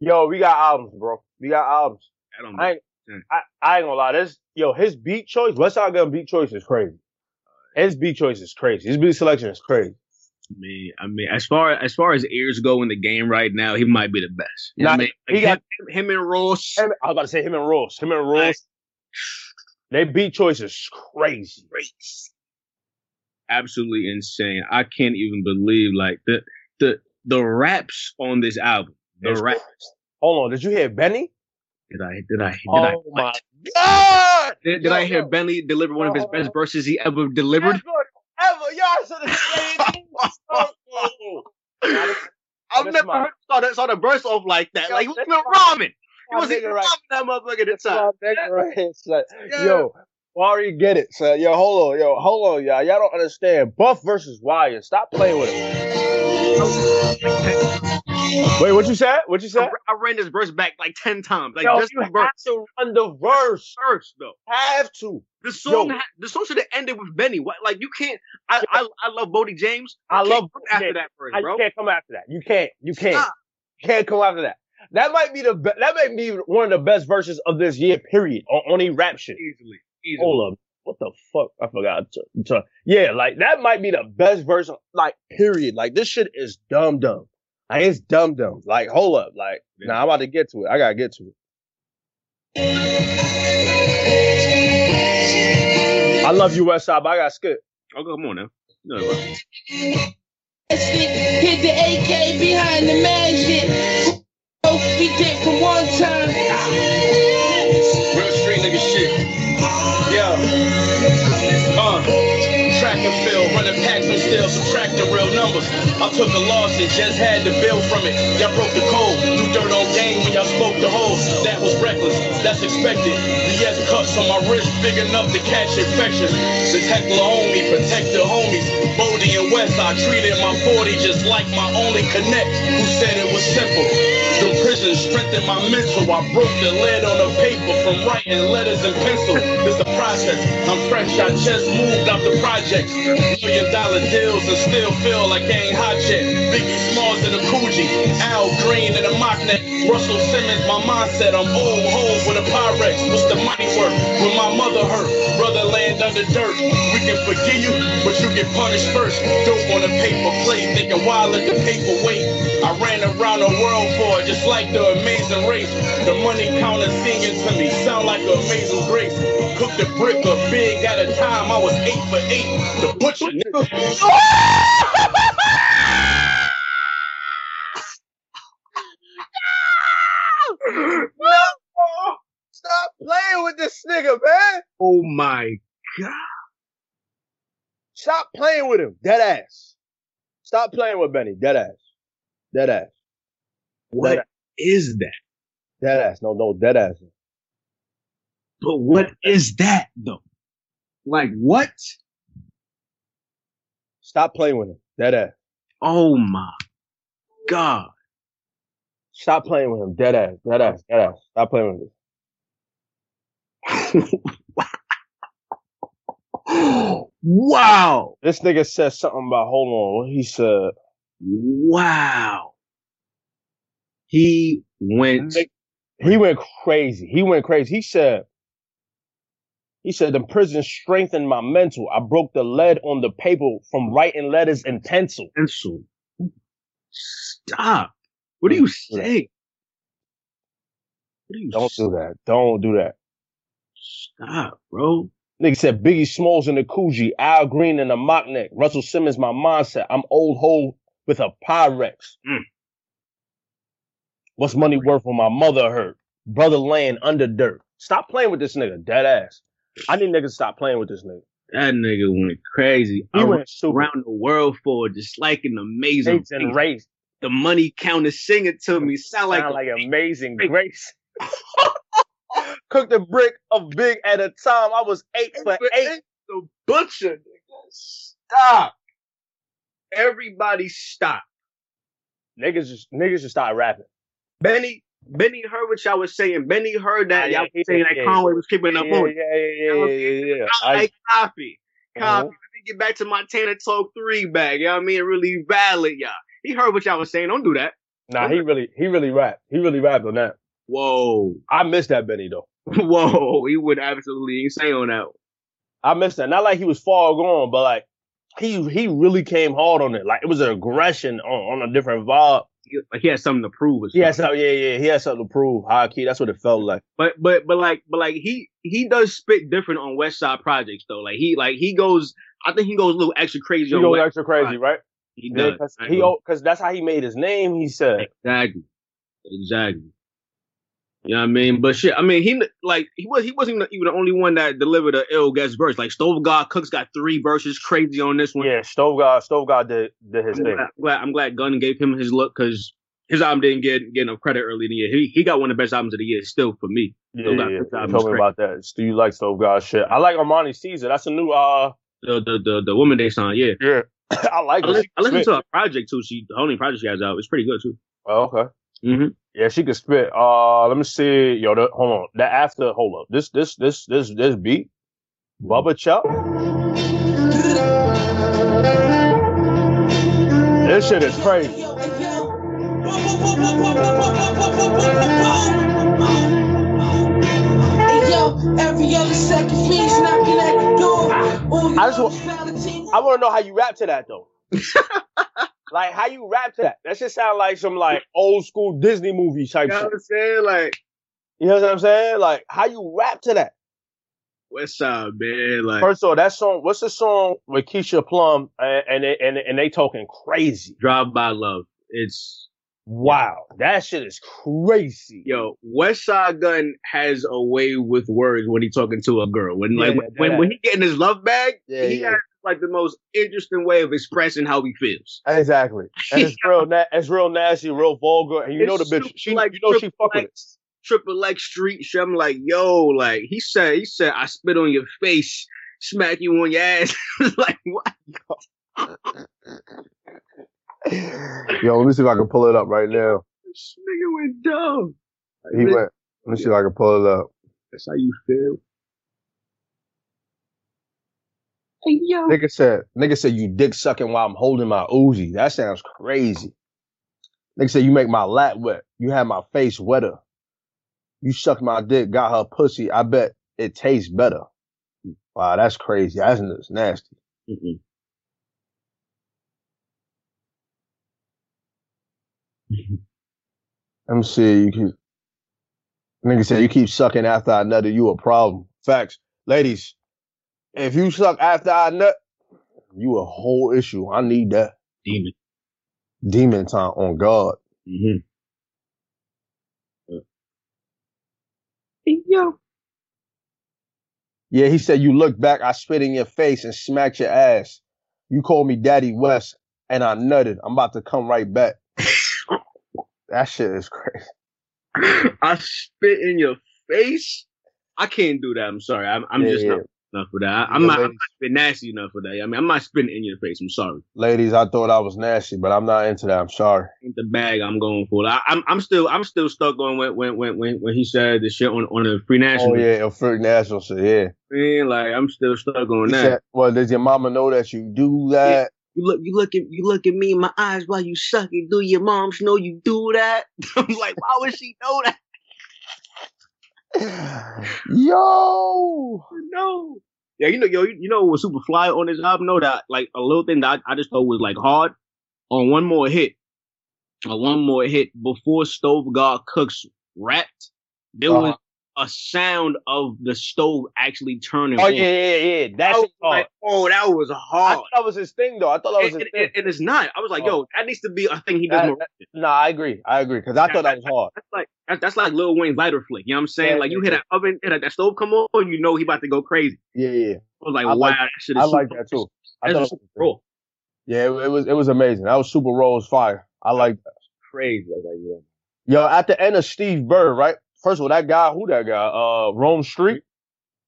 Speaker 1: Yo, we got albums, bro. We got albums.
Speaker 2: I don't
Speaker 1: I ain't, I, I ain't gonna lie. This, yo, his beat choice, Westside Gunn beat choice is crazy. His beat choice is crazy. His beat selection is crazy.
Speaker 2: Mean, I mean, as far as far as ears go in the game right now, he might be the best. You
Speaker 1: Nah,
Speaker 2: I mean?
Speaker 1: he
Speaker 2: Like
Speaker 1: got-
Speaker 2: him, him and Ross.
Speaker 1: Him- I was about to say him and Ross. Him and Ross. They beat choice is crazy.
Speaker 2: absolutely insane. I can't even believe like the the the raps on this album. The
Speaker 1: It's
Speaker 2: raps.
Speaker 1: Hold on, did you hear Benny?
Speaker 2: Did I did I did
Speaker 1: Oh
Speaker 2: I
Speaker 1: my god!
Speaker 2: did, did
Speaker 1: Yo,
Speaker 2: I hear
Speaker 1: yo.
Speaker 2: Bentley deliver one of his best verses he ever delivered?
Speaker 1: Ever, y'all should have [laughs]
Speaker 2: I've never
Speaker 1: my-
Speaker 2: heard saw that saw the verse off like that.
Speaker 1: Yo,
Speaker 2: like he was
Speaker 1: that's
Speaker 2: even ramen. He was
Speaker 1: nigga
Speaker 2: even
Speaker 1: right-
Speaker 2: ramen that motherfucker at the time.
Speaker 6: Right. It's like,
Speaker 2: Yeah.
Speaker 6: Yo,
Speaker 1: Already get it, son. Yo, hold on, yo, hold on, y'all. Y'all don't understand. Buff versus Wire. Stop playing with it. Wait, what you said? What you said?
Speaker 2: I ran this verse back like ten times. Like
Speaker 1: Yo,
Speaker 2: just
Speaker 1: you
Speaker 2: the
Speaker 1: have
Speaker 2: verse
Speaker 1: to run the verse.
Speaker 2: first though.
Speaker 1: Have to.
Speaker 2: The song,
Speaker 1: Yo.
Speaker 2: ha- the song should have ended with Benny. What? Like you can't. I, I, I love Bodie James.
Speaker 1: I
Speaker 2: can't
Speaker 1: love
Speaker 2: after
Speaker 1: James.
Speaker 2: that
Speaker 1: I-
Speaker 2: bro.
Speaker 1: You can't come after that. You can't. You can't.
Speaker 2: Stop.
Speaker 1: You can't come after that. That might be the be- that might be one of the best verses of this year. Period. On, on any rap shit.
Speaker 2: Easily, easily.
Speaker 1: Hold up. What the fuck? I forgot. To, to- yeah, like that might be the best verse. Like period. Like this shit is dumb dumb. Like it's dumb dumb. Like hold up. Like nah, I'm about to get to it. I gotta get to it. I love you, Westside, but I got skip.
Speaker 2: Oh, come on now. No, no.
Speaker 7: Hit the AK behind the magic. Oh, we did for one time.
Speaker 8: Real street nigga shit. Yeah. Uh, track and field, running packs and still subtracting real numbers. I took a loss and just had to build from it. Y'all broke the code, threw dirt on game when y'all spoke the hoes. That was reckless, that's expected. BS cuts on my wrist, big enough to catch infections. This heckler on me, protect the homies. And West, I treated my 40 just like my only connect. Who said it was simple? The prison strengthened my mental. I broke the lead on the paper from writing letters in pencil. It's a process. I'm fresh. I just moved out the projects. Million dollar deals and still feel like I ain't hot yet. Biggie Smalls and a Coogi. Al Green and a mock neck. Russell Simmons, my mindset. I'm old home with a Pyrex. What's the money worth? When my mother hurt, brother land under dirt. We can forgive you, but you get punished first. Dope on a paper plate, thinking why let the paper wait. I ran around the world for it, just like the amazing race. The money counter singing to me, sound like an amazing grace. Cooked a brick a big at a time, I was eight for eight. The butcher. [laughs]
Speaker 1: No! Stop playing with this nigga, man.
Speaker 2: Oh my god.
Speaker 1: Stop playing with him. Dead ass. Stop playing with Benny. Dead ass. Dead ass.
Speaker 2: What
Speaker 1: Dead,
Speaker 2: is that?
Speaker 1: dead ass. No, no, dead ass.
Speaker 2: But what is that though? Like what?
Speaker 1: Stop playing with him. Dead ass.
Speaker 2: Oh my god.
Speaker 1: Stop playing with him. Dead ass. Dead ass. Dead ass. Stop playing with him. [laughs] [laughs] [laughs]
Speaker 2: wow.
Speaker 1: This nigga said something about, hold on, what he said.
Speaker 2: Wow. He went
Speaker 1: He went crazy. He went crazy. He said, he said, the prison strengthened my mental. I broke the lead on the paper from writing letters in pencil.
Speaker 2: pencil. Stop. What are you saying? What are you
Speaker 1: Don't do that. Don't do that.
Speaker 2: Stop, bro.
Speaker 1: Nigga said Biggie Smalls in the Coogi, Al Green in the mock neck, Russell Simmons my mindset. I'm old hole with a Pyrex.
Speaker 2: Mm.
Speaker 1: What's money worth when my mother hurt? Brother laying under dirt. Stop playing with this nigga, dead ass. I need niggas to stop playing with this nigga.
Speaker 2: That nigga went crazy.
Speaker 1: He
Speaker 2: I
Speaker 1: went stupid.
Speaker 2: around the world for it, just like an amazing
Speaker 1: Hates and race.
Speaker 2: The money counter sing it to me. Sound like,
Speaker 1: Sound like amazing grace. [laughs] Cooked a brick of big at a time. I was eight for eight.
Speaker 2: the butcher. Nigga. Stop. Everybody stop.
Speaker 1: Niggas just niggas just start rapping.
Speaker 2: Benny, Benny heard what y'all was saying. Benny heard that
Speaker 1: Yeah,
Speaker 2: y'all was saying that Conway was keeping up on.
Speaker 1: yeah, yeah, yeah, yeah, yeah, yeah.
Speaker 2: I
Speaker 1: I-
Speaker 2: copy. Copy.
Speaker 1: Mhm.
Speaker 2: Let me get back to my Tana Talk 3 bag. You know what I mean? Really valid, y'all. He heard what y'all was saying. Don't do that.
Speaker 1: Nah, he really, he really rapped. He really rapped on that.
Speaker 2: Whoa.
Speaker 1: I missed that Benny though. [laughs]
Speaker 2: Whoa. He went absolutely insane on that.
Speaker 1: I missed that. Not like he was far gone, but like he he really came hard on it. Like it was an aggression on, on a different vibe.
Speaker 2: He, like he had something to prove. Or
Speaker 1: He had
Speaker 2: something.
Speaker 1: something, yeah, yeah. He had something to prove. High key, that's what it felt like.
Speaker 2: But but but like but like he he does spit different on Westside projects though. Like he like he goes. I think he goes a little extra crazy
Speaker 1: He
Speaker 2: on
Speaker 1: goes
Speaker 2: West.
Speaker 1: extra crazy, right?
Speaker 2: He
Speaker 1: Yeah,
Speaker 2: does.
Speaker 1: cause he because that's how he made his name. He said,
Speaker 2: Exactly. Exactly. You know what I mean? But shit, I mean, he like he was he wasn't even the only one that delivered a ill guest verse. Like Stove God Cooks got three verses, crazy on this one.
Speaker 1: "Yeah, Stove God, Stove God did did his
Speaker 2: I'm
Speaker 1: thing."
Speaker 2: glad, I'm glad Gunn gave him his look because his album didn't get get enough credit early in the year. He he got one of the best albums of the year still for me.
Speaker 1: Yeah,
Speaker 2: got
Speaker 1: yeah.
Speaker 2: albums,
Speaker 1: told me about that. Do you like Stove God shit? I like Armani Caesar. That's a new. Uh,
Speaker 2: The the the, the woman they signed, yeah.
Speaker 1: yeah. [coughs] I like
Speaker 2: I
Speaker 1: She
Speaker 2: I listened to her project too. She the only project she has out. It's pretty good too.
Speaker 1: Oh, okay.
Speaker 2: Mm-hmm.
Speaker 1: Yeah, she could spit. Uh, let me see. Yo, the, hold on. That after, hold up. This, this, this, this, this beat. Bubba Chuck. This shit is crazy.
Speaker 7: Every other second fiends knocking at the door.
Speaker 1: I just
Speaker 7: you
Speaker 1: I want to know how you rap to that though. [laughs] like how you rap to that. That shit sound like some like old school Disney movie type
Speaker 2: You know
Speaker 1: shit.
Speaker 2: what I'm saying? Like
Speaker 1: You know what I'm saying? Like how you rap to that.
Speaker 2: Westside, man. Like
Speaker 1: First of all, that song. What's the song with Keisha Plum and and they, and, and they talking crazy?
Speaker 2: Drive by Love. It's
Speaker 1: Wow, that shit is crazy.
Speaker 2: yo, Westside Gunn has a way with words when he talking to a girl. When like
Speaker 1: Yeah,
Speaker 2: when, when he getting his love bag,
Speaker 6: Yeah,
Speaker 2: he
Speaker 6: yeah.
Speaker 2: has like the most interesting way of expressing how he feels.
Speaker 1: Exactly. And it's [laughs] real. Na- it's real nasty, real vulgar, and you know the bitch. She,
Speaker 2: like
Speaker 1: you know she
Speaker 2: triple
Speaker 1: fuck with it.
Speaker 2: Triple X Street shit. I'm like, yo, like he said, he said, I spit on your face, smack you on your ass. [laughs] like what?
Speaker 6: Yo, let me see if I can pull it up right now.
Speaker 2: This nigga went dumb.
Speaker 6: He went. Let me see if I can pull it up.
Speaker 2: That's how you feel. Hey yo,
Speaker 6: Nigga said, nigga said you dick sucking while I'm holding my Uzi. That sounds crazy. Nigga said you make my lap wet. You have my face wetter. You sucked my dick, got her pussy. I bet it tastes better. Wow, that's crazy. That's, that's nasty.
Speaker 2: Mm-mm. [laughs]
Speaker 6: Let me see. You keep, nigga said you keep sucking after I nutted. You a problem. Facts, ladies. If you suck after I nut, you a whole issue. I need that
Speaker 2: demon.
Speaker 6: demon time on God.
Speaker 2: Mm-hmm. Hey yo,
Speaker 6: Yeah, he said you look back, I spit in your face and smacked your ass. You called me Daddy West, and I nutted. I'm about to come right back. [laughs] that shit is crazy.
Speaker 2: I spit in your face. I can't do that. I'm sorry. I'm, I'm
Speaker 6: Yeah,
Speaker 2: just
Speaker 6: yeah.
Speaker 2: not enough for that. I, I'm
Speaker 6: Yeah,
Speaker 2: not. I'm not nasty enough for that. I mean, I'm not spitting in your face. I'm sorry.
Speaker 6: Ladies, I thought I was nasty, but I'm not into that. I'm sorry.
Speaker 2: The bag I'm going for. I, I'm I'm still I'm still stuck on when when when when, when he said the shit on on the free national.
Speaker 6: Oh yeah, a freak national shit. Yeah.
Speaker 2: Man, like I'm still stuck on
Speaker 6: He
Speaker 2: that.
Speaker 6: said, well, does your mama know that you do that?
Speaker 2: You look, you look at, you look at me in my eyes while you suck it. Do your moms know you do that? [laughs] I'm like, why would she know that? [sighs]
Speaker 6: Yo.
Speaker 2: No. Yeah, you know, yo, you, know was super fly on this album? Know that like a little thing that I, I just thought was like hard on one more hit, on one more hit before Stove God Cooks rapped. There was
Speaker 6: Uh-huh.
Speaker 2: A sound of the stove actually turning.
Speaker 1: Oh
Speaker 2: on.
Speaker 1: yeah, yeah, yeah. That's
Speaker 2: was
Speaker 1: hard.
Speaker 2: like, oh, that was hard.
Speaker 1: I thought that was his thing though. I thought that was
Speaker 2: And,
Speaker 1: his
Speaker 2: and-
Speaker 1: thing.
Speaker 2: and it's not. I was like,
Speaker 1: Oh.
Speaker 2: yo, that needs to be a thing he does
Speaker 1: That-
Speaker 2: more.
Speaker 1: Nah, I agree. I agree because I thought that was hard.
Speaker 2: That's like that, that's like Lil Wayne's lighter flick. You know what I'm saying?
Speaker 1: Yeah,
Speaker 2: like you
Speaker 1: yeah,
Speaker 2: hit that oven, hit that, that stove come on, you know he about to go crazy.
Speaker 6: Yeah, yeah.
Speaker 2: I was like,
Speaker 6: I
Speaker 2: wow,
Speaker 6: like-
Speaker 2: that shit is
Speaker 6: I like that too. I
Speaker 2: That's
Speaker 6: thought
Speaker 2: super raw.
Speaker 6: yeah, it, it was it was amazing. That was super Rose fire. I like that.
Speaker 2: Crazy. I was like, yeah.
Speaker 6: Yo, at the end of Steve Bird, right? First of all, that guy, who that guy? Uh, Rome Streetz.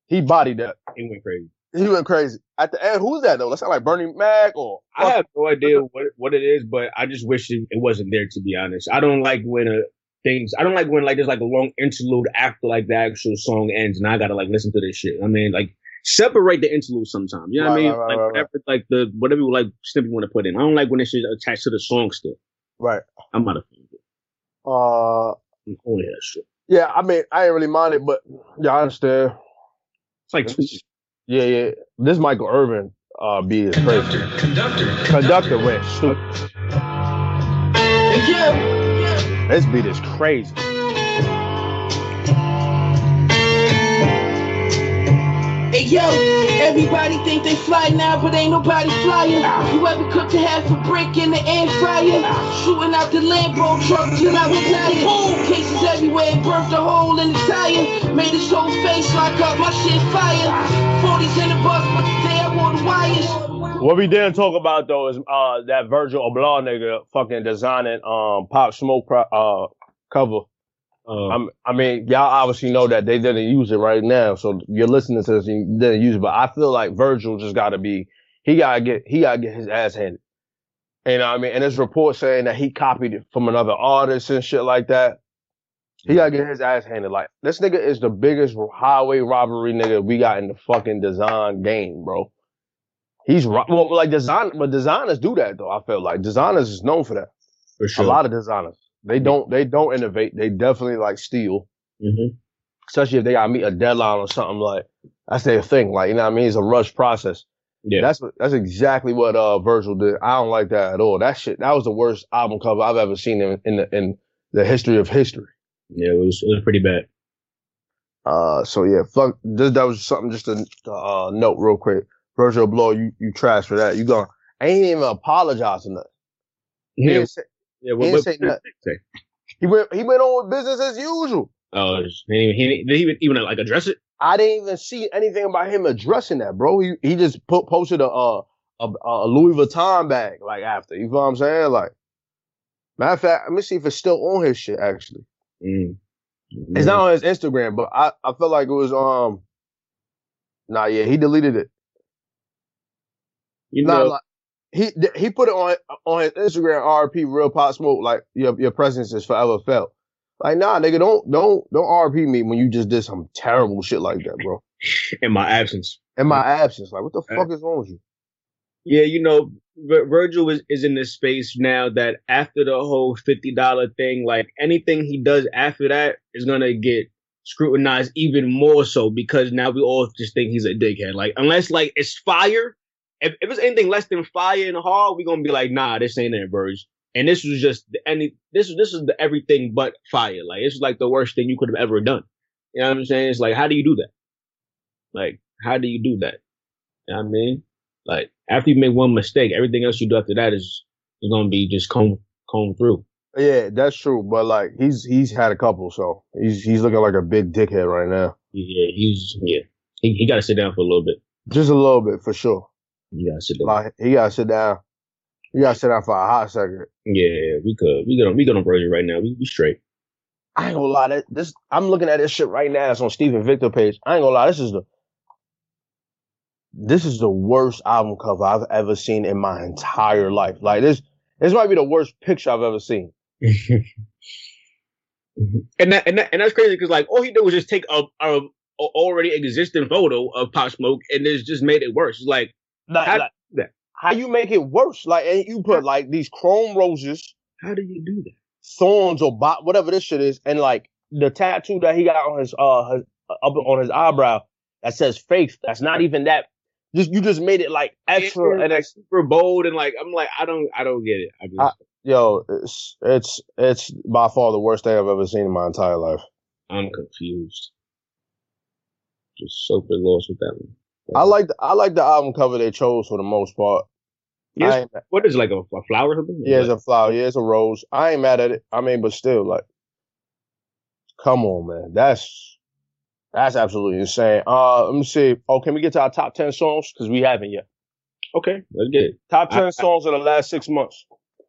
Speaker 6: He bodied that.
Speaker 2: He went crazy.
Speaker 6: He went crazy. At the end, who's that though? That sound like Bernie Mac or
Speaker 2: I have no idea what what it is, but I just wish it, it wasn't there. To be honest, I don't like when uh, things. I don't like when like there's like a long interlude after like the actual song ends, and I gotta like listen to this shit. I mean, like separate the interlude sometimes. You know what I mean?
Speaker 6: right,
Speaker 2: like
Speaker 6: right,
Speaker 2: whatever, like the whatever you like snip you want to put in. I don't like when it's just attached to the song still.
Speaker 6: right.
Speaker 2: I'm not a fan. of it.
Speaker 6: Uh,
Speaker 2: only that shit.
Speaker 6: Yeah. I mean, I ain't really mind it, but yeah, I understand.
Speaker 2: It's like.
Speaker 6: Yeah, yeah. This Michael Irvin uh beat is crazy.
Speaker 3: Conductor, conductor.
Speaker 6: Conductor went stupid.
Speaker 7: Yeah.
Speaker 6: This beat is crazy.
Speaker 7: Hey yo, everybody think they fly now, but ain't nobody flying. You ever cooked a half a brick in the air fryer? Shooting out the Lambo truck till I retire. Cases everywhere, burnt a hole in the tire. Made his whole face lock up, my shit fire. 40s in the bus, but today I all the wires.
Speaker 1: What we didn't talk about though is uh that Virgil Abloh nigga fucking designing um Pop Smoke pro- uh cover.
Speaker 2: Uh,
Speaker 1: I'm, I mean, y'all obviously know that they didn't use it right now, so you're listening to this and you didn't use it. But I feel like Virgil just got to be, he gotta get, he gotta get his ass handed. You know what I mean? And this report saying that he copied it from another artist and shit like that. He gotta get his ass handed. Like this nigga is the biggest highway robbery nigga we got in the fucking design game, bro. He's ro- well, like design, but designers do that though. I feel like designers is known for that.
Speaker 2: for sure.
Speaker 1: A lot of designers, they don't, they don't innovate. They definitely like steal
Speaker 2: hmm
Speaker 1: especially if they gotta meet a deadline or something like that's their thing. Like you know what I mean? It's a rush process.
Speaker 2: Yeah.
Speaker 1: That's what that's exactly what uh Virgil did. I don't like that at all. That shit that was the worst album cover I've ever seen in in the in the history of history.
Speaker 2: yeah, it was it was pretty bad.
Speaker 1: Uh so yeah, fuck this that was something just to, to uh note real quick. Virgil Abloh, you you trash for that. You gone ain't even apologize or nothing. He,
Speaker 2: Yeah,
Speaker 1: didn't say,
Speaker 2: yeah.
Speaker 1: he
Speaker 2: What,
Speaker 1: didn't
Speaker 2: what,
Speaker 1: say
Speaker 2: what
Speaker 1: he went he went on with business as usual.
Speaker 2: Oh, he didn't, he didn't, even, even like address it?
Speaker 1: I didn't even see anything about him addressing that, bro. He he just put, posted a, uh, a a Louis Vuitton bag like after. You know what I'm saying? Like, matter of fact, let me see if it's still on his shit. Actually,
Speaker 2: Mm.
Speaker 1: it's not on his Instagram, but I I feel like it was um. Nah, yeah, he deleted it.
Speaker 2: You
Speaker 1: Nah,
Speaker 2: know,
Speaker 1: like, he he put it on on his Instagram. RP Real pot Smoke. Like your your presence is forever felt. Like nah, nigga, don't don't don't RP me when you just did some terrible shit like that, bro. [laughs]
Speaker 2: in my absence.
Speaker 1: In my absence, like what the
Speaker 2: Right.
Speaker 1: fuck is wrong with you?
Speaker 2: Yeah, you know, Vir- Virgil is, is in this space now that after the whole fifty dollar thing, like anything he does after that is gonna get scrutinized even more so because now we all just think he's a dickhead. Like unless like it's fire, if, if it's anything less than fire and hard, we're gonna be like, nah, this ain't it, Virgil. And this was just the, any this this is the everything but fire. Like is like the worst thing you could have ever done. You know what I'm saying? It's like how do you do that? Like how do you do that? You know what I mean? Like after you make one mistake, everything else you do after that is is gonna be just comb comb through.
Speaker 1: Yeah, that's true. But like he's he's had a couple, so he's he's looking like a big dickhead right now.
Speaker 2: Yeah, he's yeah. He he gotta sit down for a little bit.
Speaker 1: Just a little bit for sure.
Speaker 2: You gotta sit down.
Speaker 1: Like he gotta sit down. He gotta sit down for a hot second.
Speaker 2: Yeah, we could. We got we got on Virgil right now. We we straight.
Speaker 1: I ain't gonna lie, that this I'm looking at this shit right now. It's on Steven Victor page. I ain't gonna lie, this is the this is the worst album cover I've ever seen in my entire life. Like this this might be the worst picture I've ever seen. [laughs]
Speaker 2: and that and that and that's crazy because like all he did was just take a, a, a already existing photo of Pop Smoke and it's just made it worse. It's like
Speaker 1: Like,
Speaker 2: How-
Speaker 1: like, how you make it worse? Like and you put like these chrome roses
Speaker 2: how do you do that?
Speaker 1: thorns or bo- whatever this shit is, and like the tattoo that he got on his uh his, up on his eyebrow that says faith. That's not even that. Just you just made it like extra and ex-
Speaker 2: super bold and like I'm like I don't I don't get it. I just
Speaker 1: I- yo, it's it's it's by far the worst thing I've ever seen in my entire life.
Speaker 2: I'm confused. Just super lost with that one.
Speaker 1: I like the, I like the album cover they chose for the most part.
Speaker 2: Yes. What is it like a, a flower or something?
Speaker 1: yeah, it's a flower. Yeah, it's a rose. I ain't mad at it. I mean, but still, like, come on, man. That's that's absolutely insane. Uh, let me see. Oh, can we get to our top ten songs? Because we haven't yet.
Speaker 2: okay. Let's get it.
Speaker 1: Top ten
Speaker 2: I- I-
Speaker 1: songs in the last six months.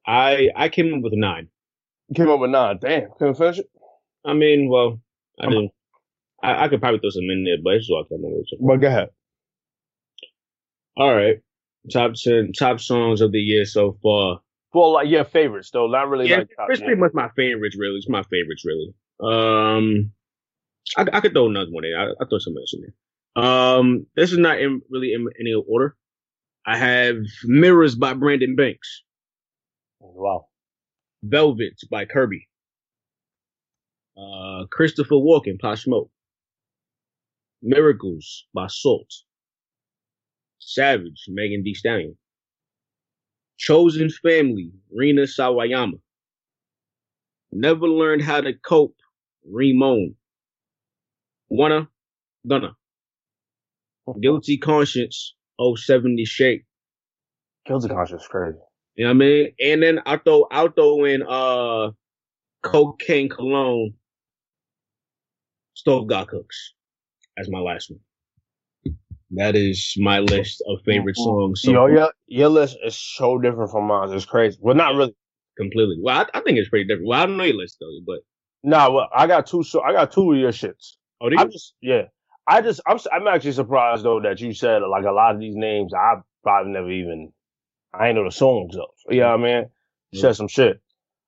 Speaker 2: I I came up with nine.
Speaker 1: You came up with nine. Damn, couldn't finish it.
Speaker 2: I mean, well, I didn't. I, I could probably throw some in there, but it's all I up with.
Speaker 1: But go ahead.
Speaker 2: All right. Top ten top songs of the year so far.
Speaker 1: Well, like your favorites though, not really
Speaker 2: Yeah,
Speaker 1: like top
Speaker 2: it's pretty much my favorites. Really, it's my favorites. Really. Um, I, I could throw another one in. I I throw something else in there. Um, this is not in really in any order. I have Mirrors by Brandon Banks,
Speaker 1: Wow.
Speaker 2: Velvet by Kirby, uh, Christopher Walken, Pop Smoke, Miracles by Salt, Savage, Megan Thee Stallion, Chosen Family, Rina Sawayama, Never Learned How to Cope, Ramon, Wanna, Gonna, Guilty Conscience, 070 Shake,
Speaker 1: Guilty conscience crazy.
Speaker 2: you know what I mean? And then I'll throw, I'll throw in, uh, Cocaine Cologne, Stove God Cooks. As my last one. That is my list of favorite songs. So
Speaker 1: Yo, your your list is so different from mine. It's crazy. Well, not really.
Speaker 2: completely. Well, I, I think it's pretty different. Well, I don't know your list though, but
Speaker 1: Nah, well, I got two. So I got two of your shits.
Speaker 2: oh, do
Speaker 1: I'm just yeah. I just I'm I'm actually surprised though that you said like a lot of these names I probably never even I ain't know the songs of. You know what I mean? You said some shit.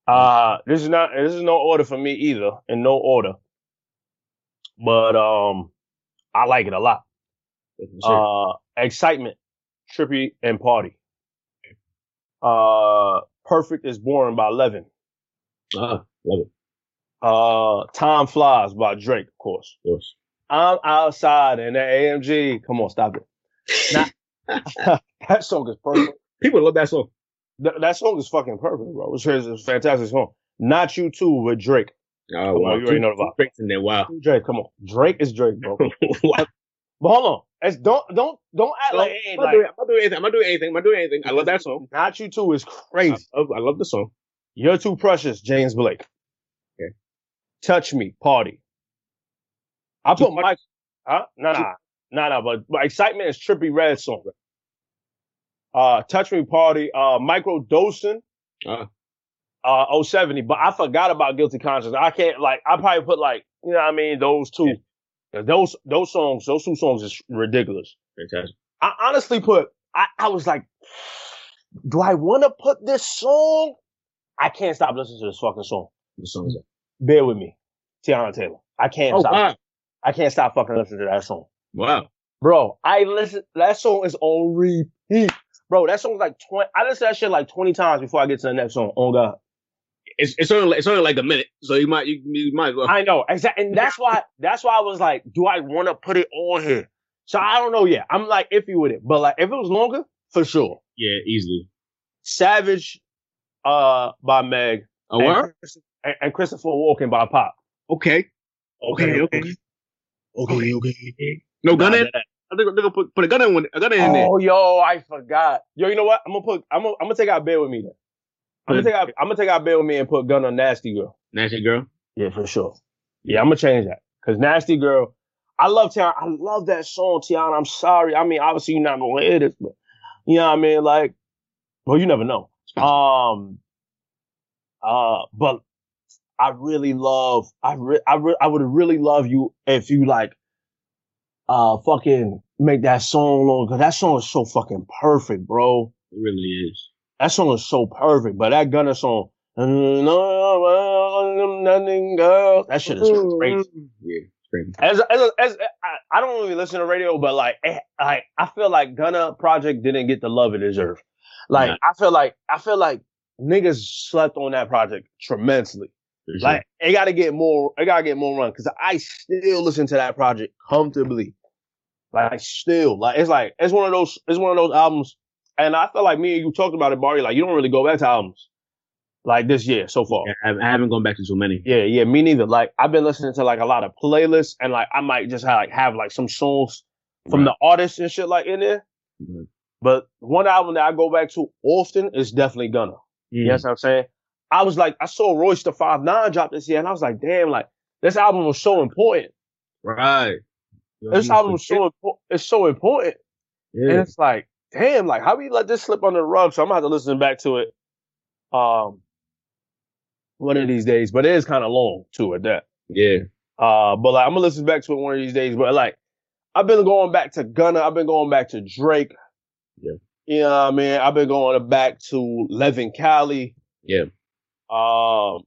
Speaker 1: Uh this is not this is no order for me either, in no order. But um I like it a lot. Uh excitement, Trippie and party. Uh perfect is boring by Leven.
Speaker 2: Ah, love it.
Speaker 1: Uh Time Flies by Drake, of course.
Speaker 2: Of course.
Speaker 1: I'm outside in the AMG. Come on, stop it. Nah, [laughs] that song is perfect.
Speaker 2: People love that song.
Speaker 1: Th- that song is fucking perfect, bro. It's, it's a fantastic song. Not you too with Drake.
Speaker 2: Oh,
Speaker 1: on,
Speaker 2: wow.
Speaker 1: you already know the vibe.
Speaker 2: Drake's in there. Wow.
Speaker 1: Drake, come on. Drake is Drake, bro. [laughs] But hold on. It's, don't don't don't act like
Speaker 2: I'm not,
Speaker 1: like
Speaker 2: doing, I'm not doing anything. I'm not doing anything. I'm not doing anything. I love that song.
Speaker 1: not you too is
Speaker 2: I
Speaker 1: crazy.
Speaker 2: love, I love the song.
Speaker 1: You're too precious, James Blake.
Speaker 2: Okay.
Speaker 1: Touch me, party. I put my Huh? Nah, nah, nah, nah. But, but excitement is Trippie Redd song. Uh, touch me, party. Uh, micro dosing.
Speaker 2: Ah.
Speaker 1: Uh, 070. But I forgot about guilty conscience. I can't like. I probably put like you know what I mean those two. 'Cause Those those songs, those two songs is ridiculous.
Speaker 2: Fantastic.
Speaker 1: I honestly put. I I was like, do I want to put this song? I can't stop listening to this fucking song.
Speaker 2: The song's that.
Speaker 1: Bear with me, Teyana Taylor. I can't
Speaker 2: Oh,
Speaker 1: stop.
Speaker 2: wow.
Speaker 1: I can't stop fucking listening to that song,
Speaker 2: Wow.
Speaker 1: bro. I listen. That song is on repeat, bro. That song's like twenty. I listen to that shit like twenty times before I get to the next song. Oh god,
Speaker 2: It's, it's only like, it's only like a minute, so you might you, you might as well.
Speaker 1: I know exactly, and that's why that's why I was like, do I want to put it on here? So I don't know yet. I'm like iffy with it, but like if it was longer, for sure.
Speaker 2: yeah, easily.
Speaker 1: Savage, uh, by Meg,
Speaker 2: Oh,
Speaker 1: and, and, and Christopher Walken by Pop.
Speaker 2: Okay. Okay. Okay.
Speaker 3: Okay, okay. okay.
Speaker 2: No gun in. I think they're gonna put put a gun in one. A gun in there.
Speaker 1: Oh, yo, I forgot. Yo, you know what? I'm gonna put. I'm gonna. I'm gonna take out Bear with me then. I'm gonna take out. I'm gonna take out Bear me and put Gun on Nasty Girl.
Speaker 2: Nasty girl.
Speaker 1: Yeah, for sure. Yeah, I'm gonna change that because Nasty Girl. I love Teyana. I love that song, Teyana. I'm sorry. I mean, obviously you're not gonna hear this, but you know what I mean. Like, well, you never know. Um. Uh, but I really love. I re- I re- I would really love you if you like. Uh, fucking make that song long because that song is so fucking perfect, bro.
Speaker 2: It really is.
Speaker 1: That song is so perfect, but that Gunna song, nothing girl, that shit is crazy.
Speaker 2: Yeah, crazy.
Speaker 1: As as as I, I don't really listen to radio, but like eh, I I feel like Gunna project didn't get the love it deserved. Like
Speaker 2: Nah.
Speaker 1: I feel like I feel like niggas slept on that project tremendously.
Speaker 2: Sure.
Speaker 1: Like it got to get more, it got to get more run because I still listen to that project comfortably. Like still, like it's like it's one of those, it's one of those albums. And I feel like me and you talked about it, Barry. Like you don't really go back to albums like this year so far.
Speaker 2: Yeah, I haven't- gone back to too many.
Speaker 1: Yeah, yeah, me neither. Like I've been listening to like a lot of playlists, and like I might just have like have like some songs from the artists and shit like in there.
Speaker 2: Mhm.
Speaker 1: But one album that I go back to often is definitely Gunna. You know what I'm saying? I was like, I saw Royce the Five Nine drop this year, and I was like, damn, like this album was so important.
Speaker 2: Right.
Speaker 1: This album was so important. It's so important, and it's like, damn, like how we let this slip under the rug? So I'm gonna have to listen back to it, um, one of these days. But it is kind of long too at that.
Speaker 2: Yeah.
Speaker 1: Uh, but like I'm gonna listen back to it one of these days. But like I've been going back to Gunna. I've been going back to Drake.
Speaker 2: Yeah.
Speaker 1: You know what I mean? I've been going back to Leven Kali.
Speaker 2: Yeah.
Speaker 1: Um,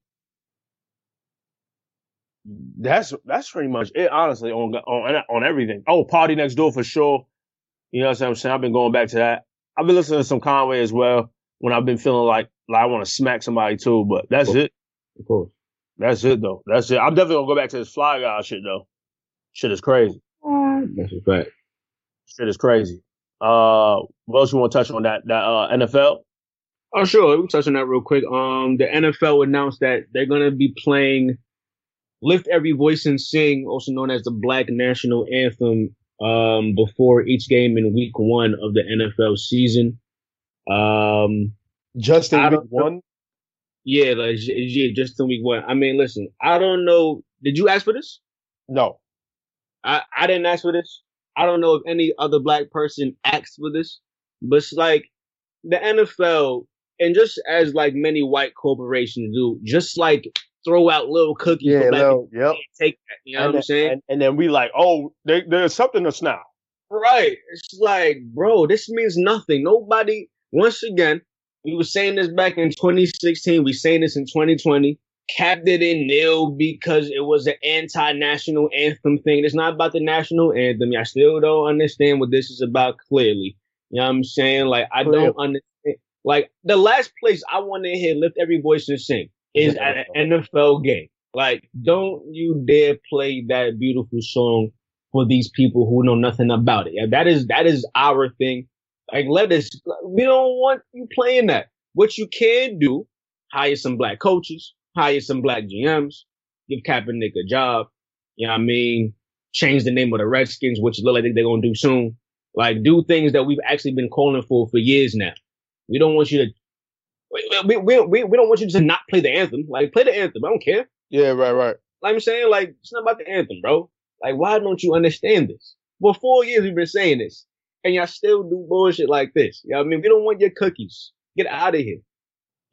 Speaker 1: that's that's pretty much it. Honestly, on on on everything. Oh, Party Next Door for sure. You know what I'm saying? I've been going back to that. I've been listening to some Conway as well when I've been feeling like like I want to smack somebody too. But that's it.
Speaker 2: Of course.
Speaker 1: That's it though. That's it. I'm definitely gonna go back to this Fly Guy shit though. Shit is crazy.
Speaker 2: That's a fact.
Speaker 1: Shit is crazy. Uh, what else you want to touch on that that uh NFL?
Speaker 2: Oh, sure. We touch on that real quick. Um, the NFL announced that they're gonna be playing "Lift Every Voice and Sing," also known as the Black National Anthem, um, before each game in Week One of the NFL season. Um,
Speaker 1: Just in week one.
Speaker 2: yeah, like, yeah, just in Week One. I mean, listen, I don't know. Did you ask for this?
Speaker 1: No.
Speaker 2: I I didn't ask for this. I don't know if any other black person asked for this, but it's like the NFL and just as like many white corporations do, just like throw out little cookies
Speaker 1: Yeah, little- yep.
Speaker 2: Take that. You know
Speaker 1: and
Speaker 2: what I'm
Speaker 1: then,
Speaker 2: saying?
Speaker 1: And, and then we like, oh, they, there's something us now.
Speaker 2: Right. It's like, bro, this means nothing. Nobody, once again, we were saying this back in 2016. We saying this in 2020. Capped it in nil because it was an anti-national anthem thing. It's not about the national anthem. I still don't understand what this is about clearly. You know what I'm saying? Like, I
Speaker 1: Clear.
Speaker 2: don't understand. Like, the last place I want to hear lift every voice and sing is at an NFL game. Like, don't you dare play that beautiful song for these people who know nothing about it. Yeah, that is that is our thing. Like let us we don't want you playing that. What you can do, hire some black coaches, hire some black GMs, give Kaepernick a job. You know what I mean? Change the name of the Redskins, which look like they're gonna do soon. Like do things that we've actually been calling for for years now. We don't want you to we, we, we, we, don't want you to not play the anthem. Like play the anthem. I don't care.
Speaker 6: Yeah, right, right.
Speaker 2: Like I'm saying, like, it's not about the anthem, bro. Like, why don't you understand this? For four years we've been saying this. And y'all still do bullshit like this. You know what I mean? We don't want your cookies. Get out of here.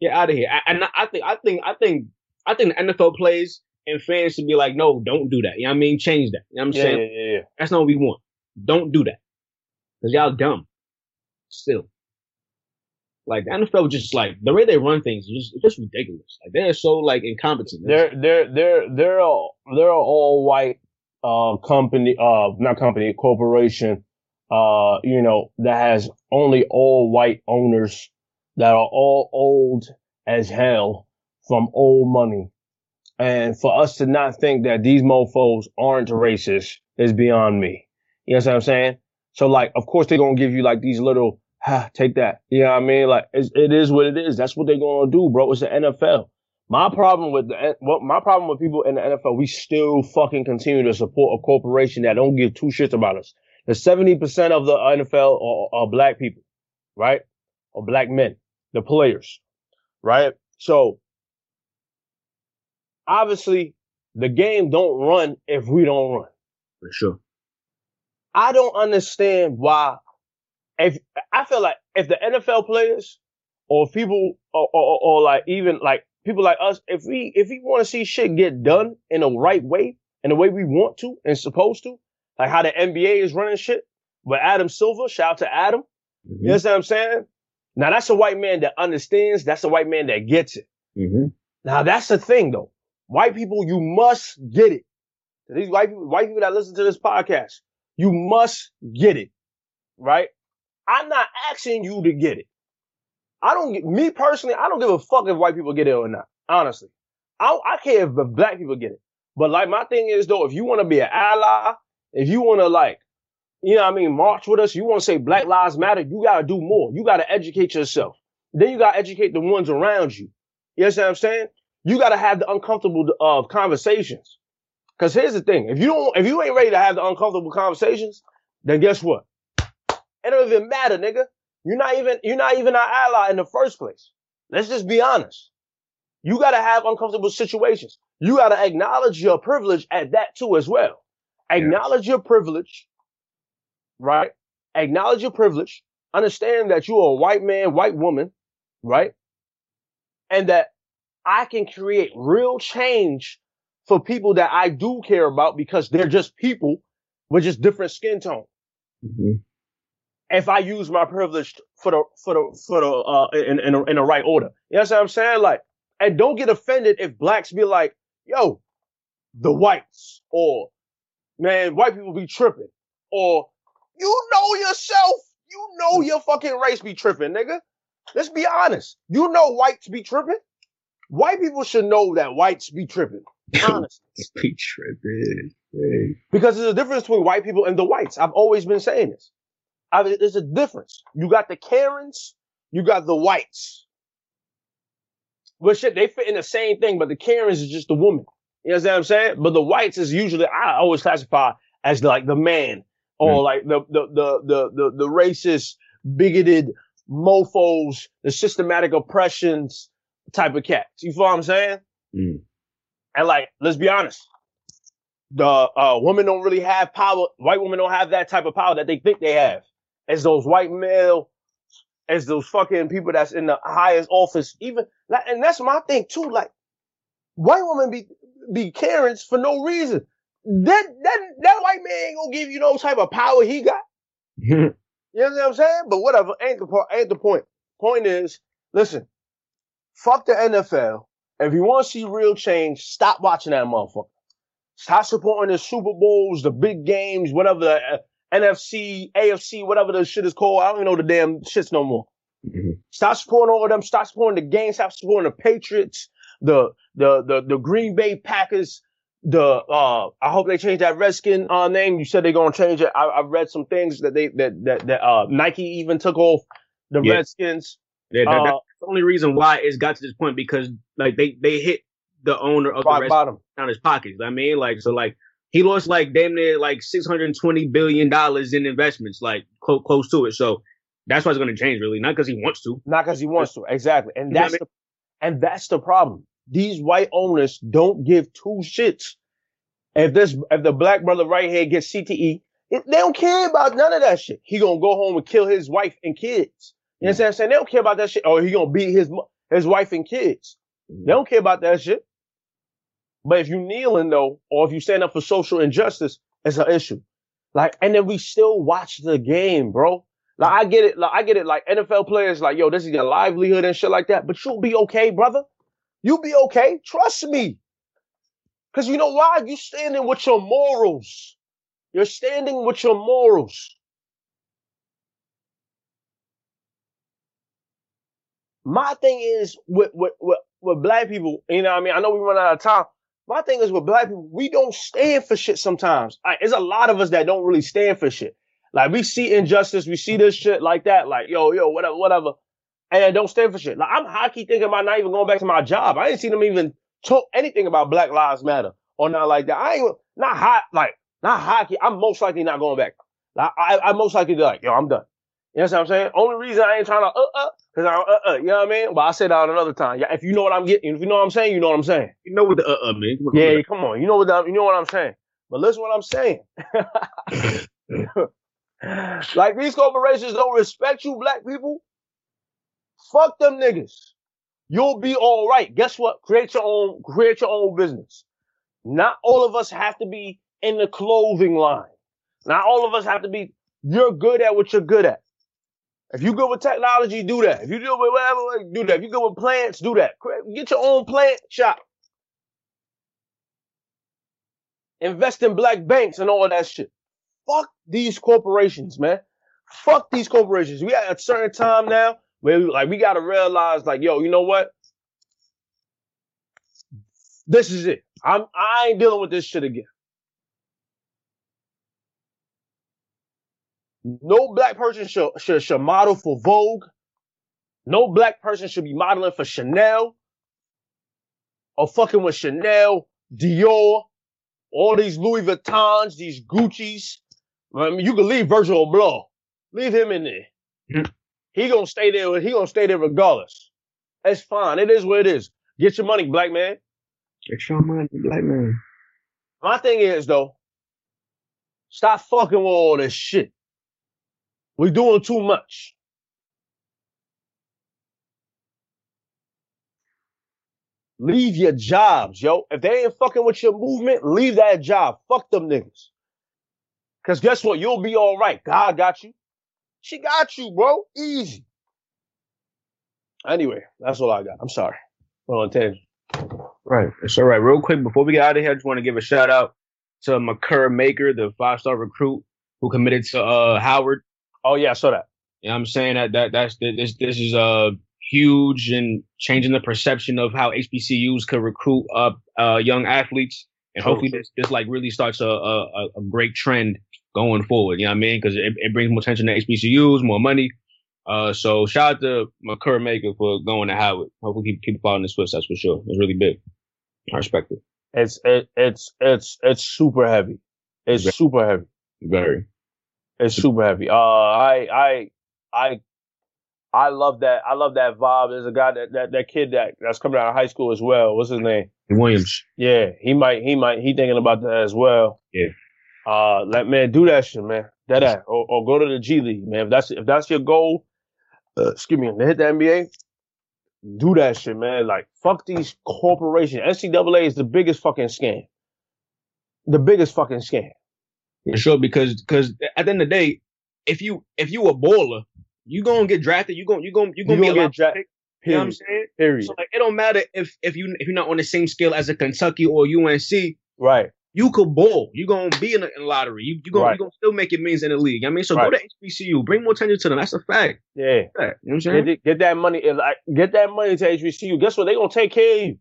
Speaker 2: Get out of here. I- And I think, I think, I think, I think the NFL plays and fans should be like, no, don't do that. You know what I mean? Change that. You know what I'm
Speaker 1: Yeah,
Speaker 2: saying?
Speaker 1: yeah, yeah, yeah.
Speaker 2: That's not what we want. Don't do that. Cause y'all dumb. Still. Like the NFL just like the way they run things is just, just ridiculous. Like they're so like incompetent.
Speaker 1: They're they're they're they're all they're all white uh company uh not company corporation uh you know that has only all white owners that are all old as hell from old money. And for us to not think that these mofos aren't racist is beyond me. You know what I'm saying? So like, of course they're gonna give you like these little, take that. You know what I mean? Like, it's, it is what it is. That's what they're gonna do, bro. It's the NFL. My problem with the, what my problem with people in the NFL, we still fucking continue to support a corporation that don't give two shits about us. The 70% of the NFL are, are black people, right? Or black men, the players, right? So obviously the game don't run if we don't run.
Speaker 2: for sure.
Speaker 1: I don't understand why. If I feel like if the NFL players or people or, or, or like even like people like us, if we if we want to see shit get done in the right way and the way we want to and supposed to, like how the NBA is running shit But Adam Silver, shout out to Adam.
Speaker 2: Mhm.
Speaker 1: You know what I'm saying? Now that's a white man that understands. That's a white man that gets it.
Speaker 2: Mhm.
Speaker 1: Now that's the thing though. White people, you must get it. These white people, white people that listen to this podcast, you must get it. Right? I'm not asking you to get it. I don't get, me personally, I don't give a fuck if white people get it or not. Honestly. I, I care if black people get it. But like my thing is though, if you want to be an ally, if you want to like, you know what I mean, march with us, you want to say Black Lives Matter, you got to do more. You got to educate yourself. Then you got to educate the ones around you. You understand what I'm saying? You got to have the uncomfortable uh, conversations. Cause here's the thing. If you don't, if you ain't ready to have the uncomfortable conversations, then guess what? It don't even matter, nigga. You're not even, you're not even our ally in the first place. Let's just be honest. You got to have uncomfortable situations. You got to acknowledge your privilege at that too as well. Acknowledge your privilege, right? Acknowledge your privilege. Understand that you are a white man, white woman, right? And that I can create real change for people that I do care about because they're just people with just different skin tone.
Speaker 2: Mhm.
Speaker 1: If I use my privilege for the for the for the uh in in, in the right order, you know what I'm saying? Like, and don't get offended if blacks be like, "Yo, the whites," or "Man, white people be tripping," or "You know yourself, you know your fucking race be tripping, nigga." Let's be honest. You know whites be tripping. White people should know that whites be tripping. [laughs] Honestly.
Speaker 2: Be tripping.
Speaker 1: Because there's a difference between white people and the whites. I've always been saying this. I mean, there's a difference. You got the Karens, you got the whites. Well, shit, they fit in the same thing, but the Karens is just the woman. You know what I'm saying? But the whites is usually, I always classify as like the man or like the, the, the, the, the, the racist, bigoted mofos, the systematic oppressions type of cats. You feel what I'm saying?
Speaker 2: Mm.
Speaker 1: And like, let's be honest. the uh, women don't really have power. White women don't have that type of power that they think they have. As those white male, as those fucking people that's in the highest office, even and that's my thing too. Like white women be be Karens for no reason. That that that white man ain't gonna give you no type of power he got. [laughs] You know what I'm saying? But whatever, ain't the point. Ain't the point. Point is, listen, fuck the NFL. If you want to see real change, stop watching that motherfucker. Stop supporting the Super Bowls, the big games, whatever uh, NFC, AFC, whatever the shit is called. I don't even know the damn shits no more.
Speaker 2: Mhm.
Speaker 1: Stop supporting all of them. Stop supporting the games. Stop supporting the Patriots, the the the the Green Bay Packers. The uh, I hope they change that Redskin uh, name. You said they're gonna change it. I, I read some things that they that that that uh, Nike even took off the
Speaker 2: Yeah.
Speaker 1: Redskins.
Speaker 2: Yeah, that-
Speaker 1: Uh,
Speaker 2: that's the only reason why it's got to this point because like they they hit the owner of the rest
Speaker 1: bottom.
Speaker 2: down his pockets. I mean, like so, like he lost like damn near like six hundred twenty billion dollars in investments, like close close to it. So that's why it's going to change, really, not because he wants to.
Speaker 1: Not because he wants to. Exactly. And
Speaker 2: You know what
Speaker 1: that's the, and that's the problem. These white owners don't give two shits. If this, if the black brother right here gets CTE, it, they don't care about none of that shit. He gonna go home and kill his wife and kids. You know what I'm saying? They don't care about that shit. Or he gonna beat his his wife and kids. They don't care about that shit. But if you kneeling though, or if you stand up for social injustice, it's an issue. Like, and then we still watch the game, bro. Like, I get it. Like, I get it. Like, NFL players, like, yo, this is your livelihood and shit like that. But you'll be okay, brother. You'll be okay. Trust me. Cause you know why? You standing with your morals. You're standing with your morals. My thing is with, with, with, with black people, you know what I mean? I know we run out of time. My thing is with black people, we don't stand for shit sometimes. Like, there's a lot of us that don't really stand for shit. Like we see injustice, we see this shit like that, like yo, yo, whatever, whatever, and don't stand for shit. Like I'm hockey thinking about not even going back to my job. I ain't seen them even talk anything about Black Lives Matter or not like that. I ain't not hot like not hockey. I'm most likely not going back. Like, I I most likely be like yo, I'm done. You know what I'm saying? Only reason I ain't trying to uh uh because I uh uh. You know what I mean? But I said that another time. Yeah, if you know what I'm getting, if you know what I'm saying, you know what I'm saying.
Speaker 2: You know what the uh uh man? Come on,
Speaker 1: Yeah, come on. You know what I'm, you know what I'm saying. But listen what I'm saying. [laughs] like these corporations don't respect you, black people. Fuck them niggas. You'll be all right. Guess what? Create your own, create your own business. Not all of us have to be in the clothing line. Not all of us have to be, you're good at what you're good at. If you good with technology, do that. If you do with whatever, do that. If you good with plants, do that. Get your own plant shop. Invest in black banks and all that shit. Fuck these corporations, man. Fuck these corporations. We at a certain time now where we, like we gotta realize, like, yo, you know what? This is it. I'm I ain't dealing with this shit again. No black person should, should should model for Vogue. No black person should be modeling for Chanel or fucking with Chanel, Dior, all these Louis Vuittons, these Gucci's. I mean, you can leave Virgil Abloh. Leave him in there.
Speaker 2: Mhm.
Speaker 1: He gonna stay there. He gonna stay there regardless. That's fine. It is what it is. Get your money, black man.
Speaker 2: Get your money, black man.
Speaker 1: My thing is though, stop fucking with all this shit. We're doing too much. Leave your jobs, yo. If they ain't fucking with your movement, leave that job. Fuck them niggas. Cause guess what? You'll be all right. God got you. She got you, bro. Easy. Anyway, that's all I got. I'm sorry. Went on tangent.
Speaker 2: Right. It's all right. Real quick, before we get out of here, I just want to give a shout out to Makur Maker, the five star recruit who committed to uh Howard.
Speaker 1: Oh yeah, I saw that.
Speaker 2: You know what I'm saying that that that's this this is uh huge and changing the perception of how HBCUs could recruit up uh young athletes. And hopefully this this like really starts a a, a- a great trend going forward. You know what I mean? Because it, it brings more attention to HBCUs, more money. Uh, so shout out to Makur Maker for going to Howard. Hopefully keep keep following the footsteps for sure. It's really big. I respect it.
Speaker 1: It's it, it's it's it's super heavy. It's
Speaker 2: Yeah.
Speaker 1: super heavy.
Speaker 2: Very.
Speaker 1: It's super heavy. Uh, I I I I love that. I love that vibe. There's a guy that that, that kid that that's coming out of high school as well. What's his name?
Speaker 2: Williams.
Speaker 1: Yeah, he might he might he thinking about that as well.
Speaker 2: Yeah.
Speaker 1: Uh, let man do that shit, man. That that or, or go to the G League, man. If that's if that's your goal, uh, excuse me, to hit the NBA, do that shit, man. Like fuck these corporations. NCAA is the biggest fucking scam. The biggest fucking scam.
Speaker 2: For sure, because because at the end of the day, if you if you a baller, you gonna get drafted. You gonna you gonna you gonna
Speaker 1: You
Speaker 2: be
Speaker 1: gonna
Speaker 2: a
Speaker 1: get
Speaker 2: lot You know what I'm saying?
Speaker 1: Period.
Speaker 2: So like, it don't matter if if you if you're not on the same scale as a Kentucky or UNC.
Speaker 1: Right.
Speaker 2: You could ball. You're gonna be in the, in lottery. You you gonna
Speaker 1: Right.
Speaker 2: you gonna still make your means in the league. I mean, so
Speaker 1: Right.
Speaker 2: go to HBCU. Bring more attention to them. That's a fact.
Speaker 1: Yeah.
Speaker 2: Fact. You know what I'm saying?
Speaker 1: the- get that money. Like, get that money to HBCU. Guess what? They gonna take care of you.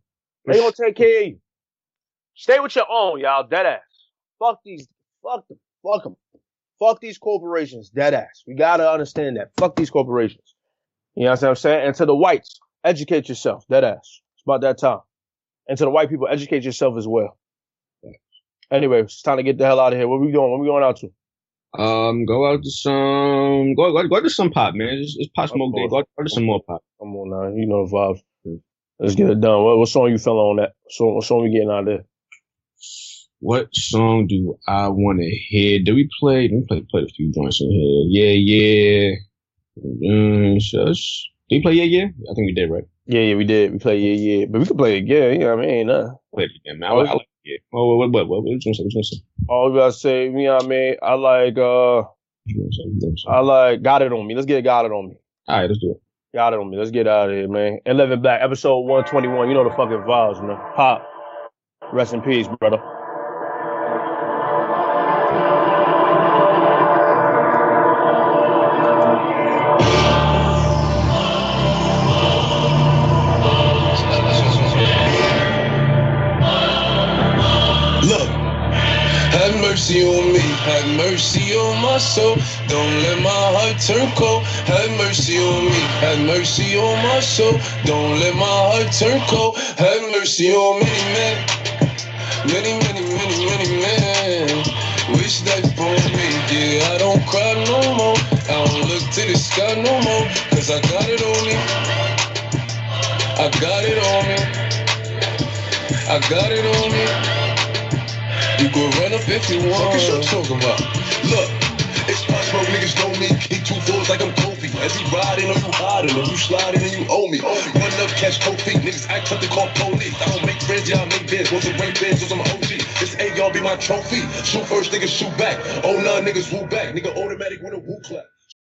Speaker 1: They gonna take care of you. Stay with your own, y'all. Dead ass. Fuck these. Fuck them. Fuck them. Fuck these corporations. Dead ass. We gotta understand that. Fuck these corporations. You know what I'm saying? And to the whites, educate yourself. Dead ass. It's about that time. And to the white people, educate yourself as well. Anyway, it's time to get the hell out of here. What we doing? What we going out to?
Speaker 2: Um, go out to some go go, go to some pop, man. It's, it's pop smoke day. Go, go to some more pop.
Speaker 1: Come on now. You know the vibes. Let's get it done. What, what song you feeling on that? So, what song we getting out of there?
Speaker 2: What song do I want to hear? Did we play? We played played a few joints in here. Yeah, yeah. Mm, shush. Did we play? Yeah, yeah. I think we did, right?
Speaker 1: Yeah, yeah, we did. We played yeah, yeah. But we could play it again. Yeah, I mean, nothing.
Speaker 2: Played it again, man. I, like- I like it. Oh, what, what, what, what, what you? What you gonna say?
Speaker 1: All we gotta say, you know what I mean? I like, uh,
Speaker 2: What you gonna say? What you gonna say?
Speaker 1: I like, got it on me. Let's get got it on me.
Speaker 2: All right, let's do it.
Speaker 1: Got it on me. Let's get out of here, man. 11 Black, episode 121. You know the fucking vibes, man. Pop. Rest in peace, brother.
Speaker 3: Mercy on my soul. Don't let my heart turn cold. Have mercy on me, have mercy on my soul. Don't let my heart turn cold. Have mercy on many men, many, many, many, many men. Wish that upon me, yeah, I don't cry no more. I don't look to the sky no more, cause I got it on me. I got it on me. I got it on me. Can run up if you want. Fuck is you talking about? Look, it's Pop Smoke, niggas know me. He two fours like I'm Kofi. As he riding or you hiding, or you sliding and you owe me. Run up, catch feet. Niggas act something called police. I don't make friends, y'all make bids. Want some rank bids, or some OG. This A, y'all be my trophy. Shoot first, niggas shoot back. Oh, nah, niggas woo back. Nigga automatic with a woo clap.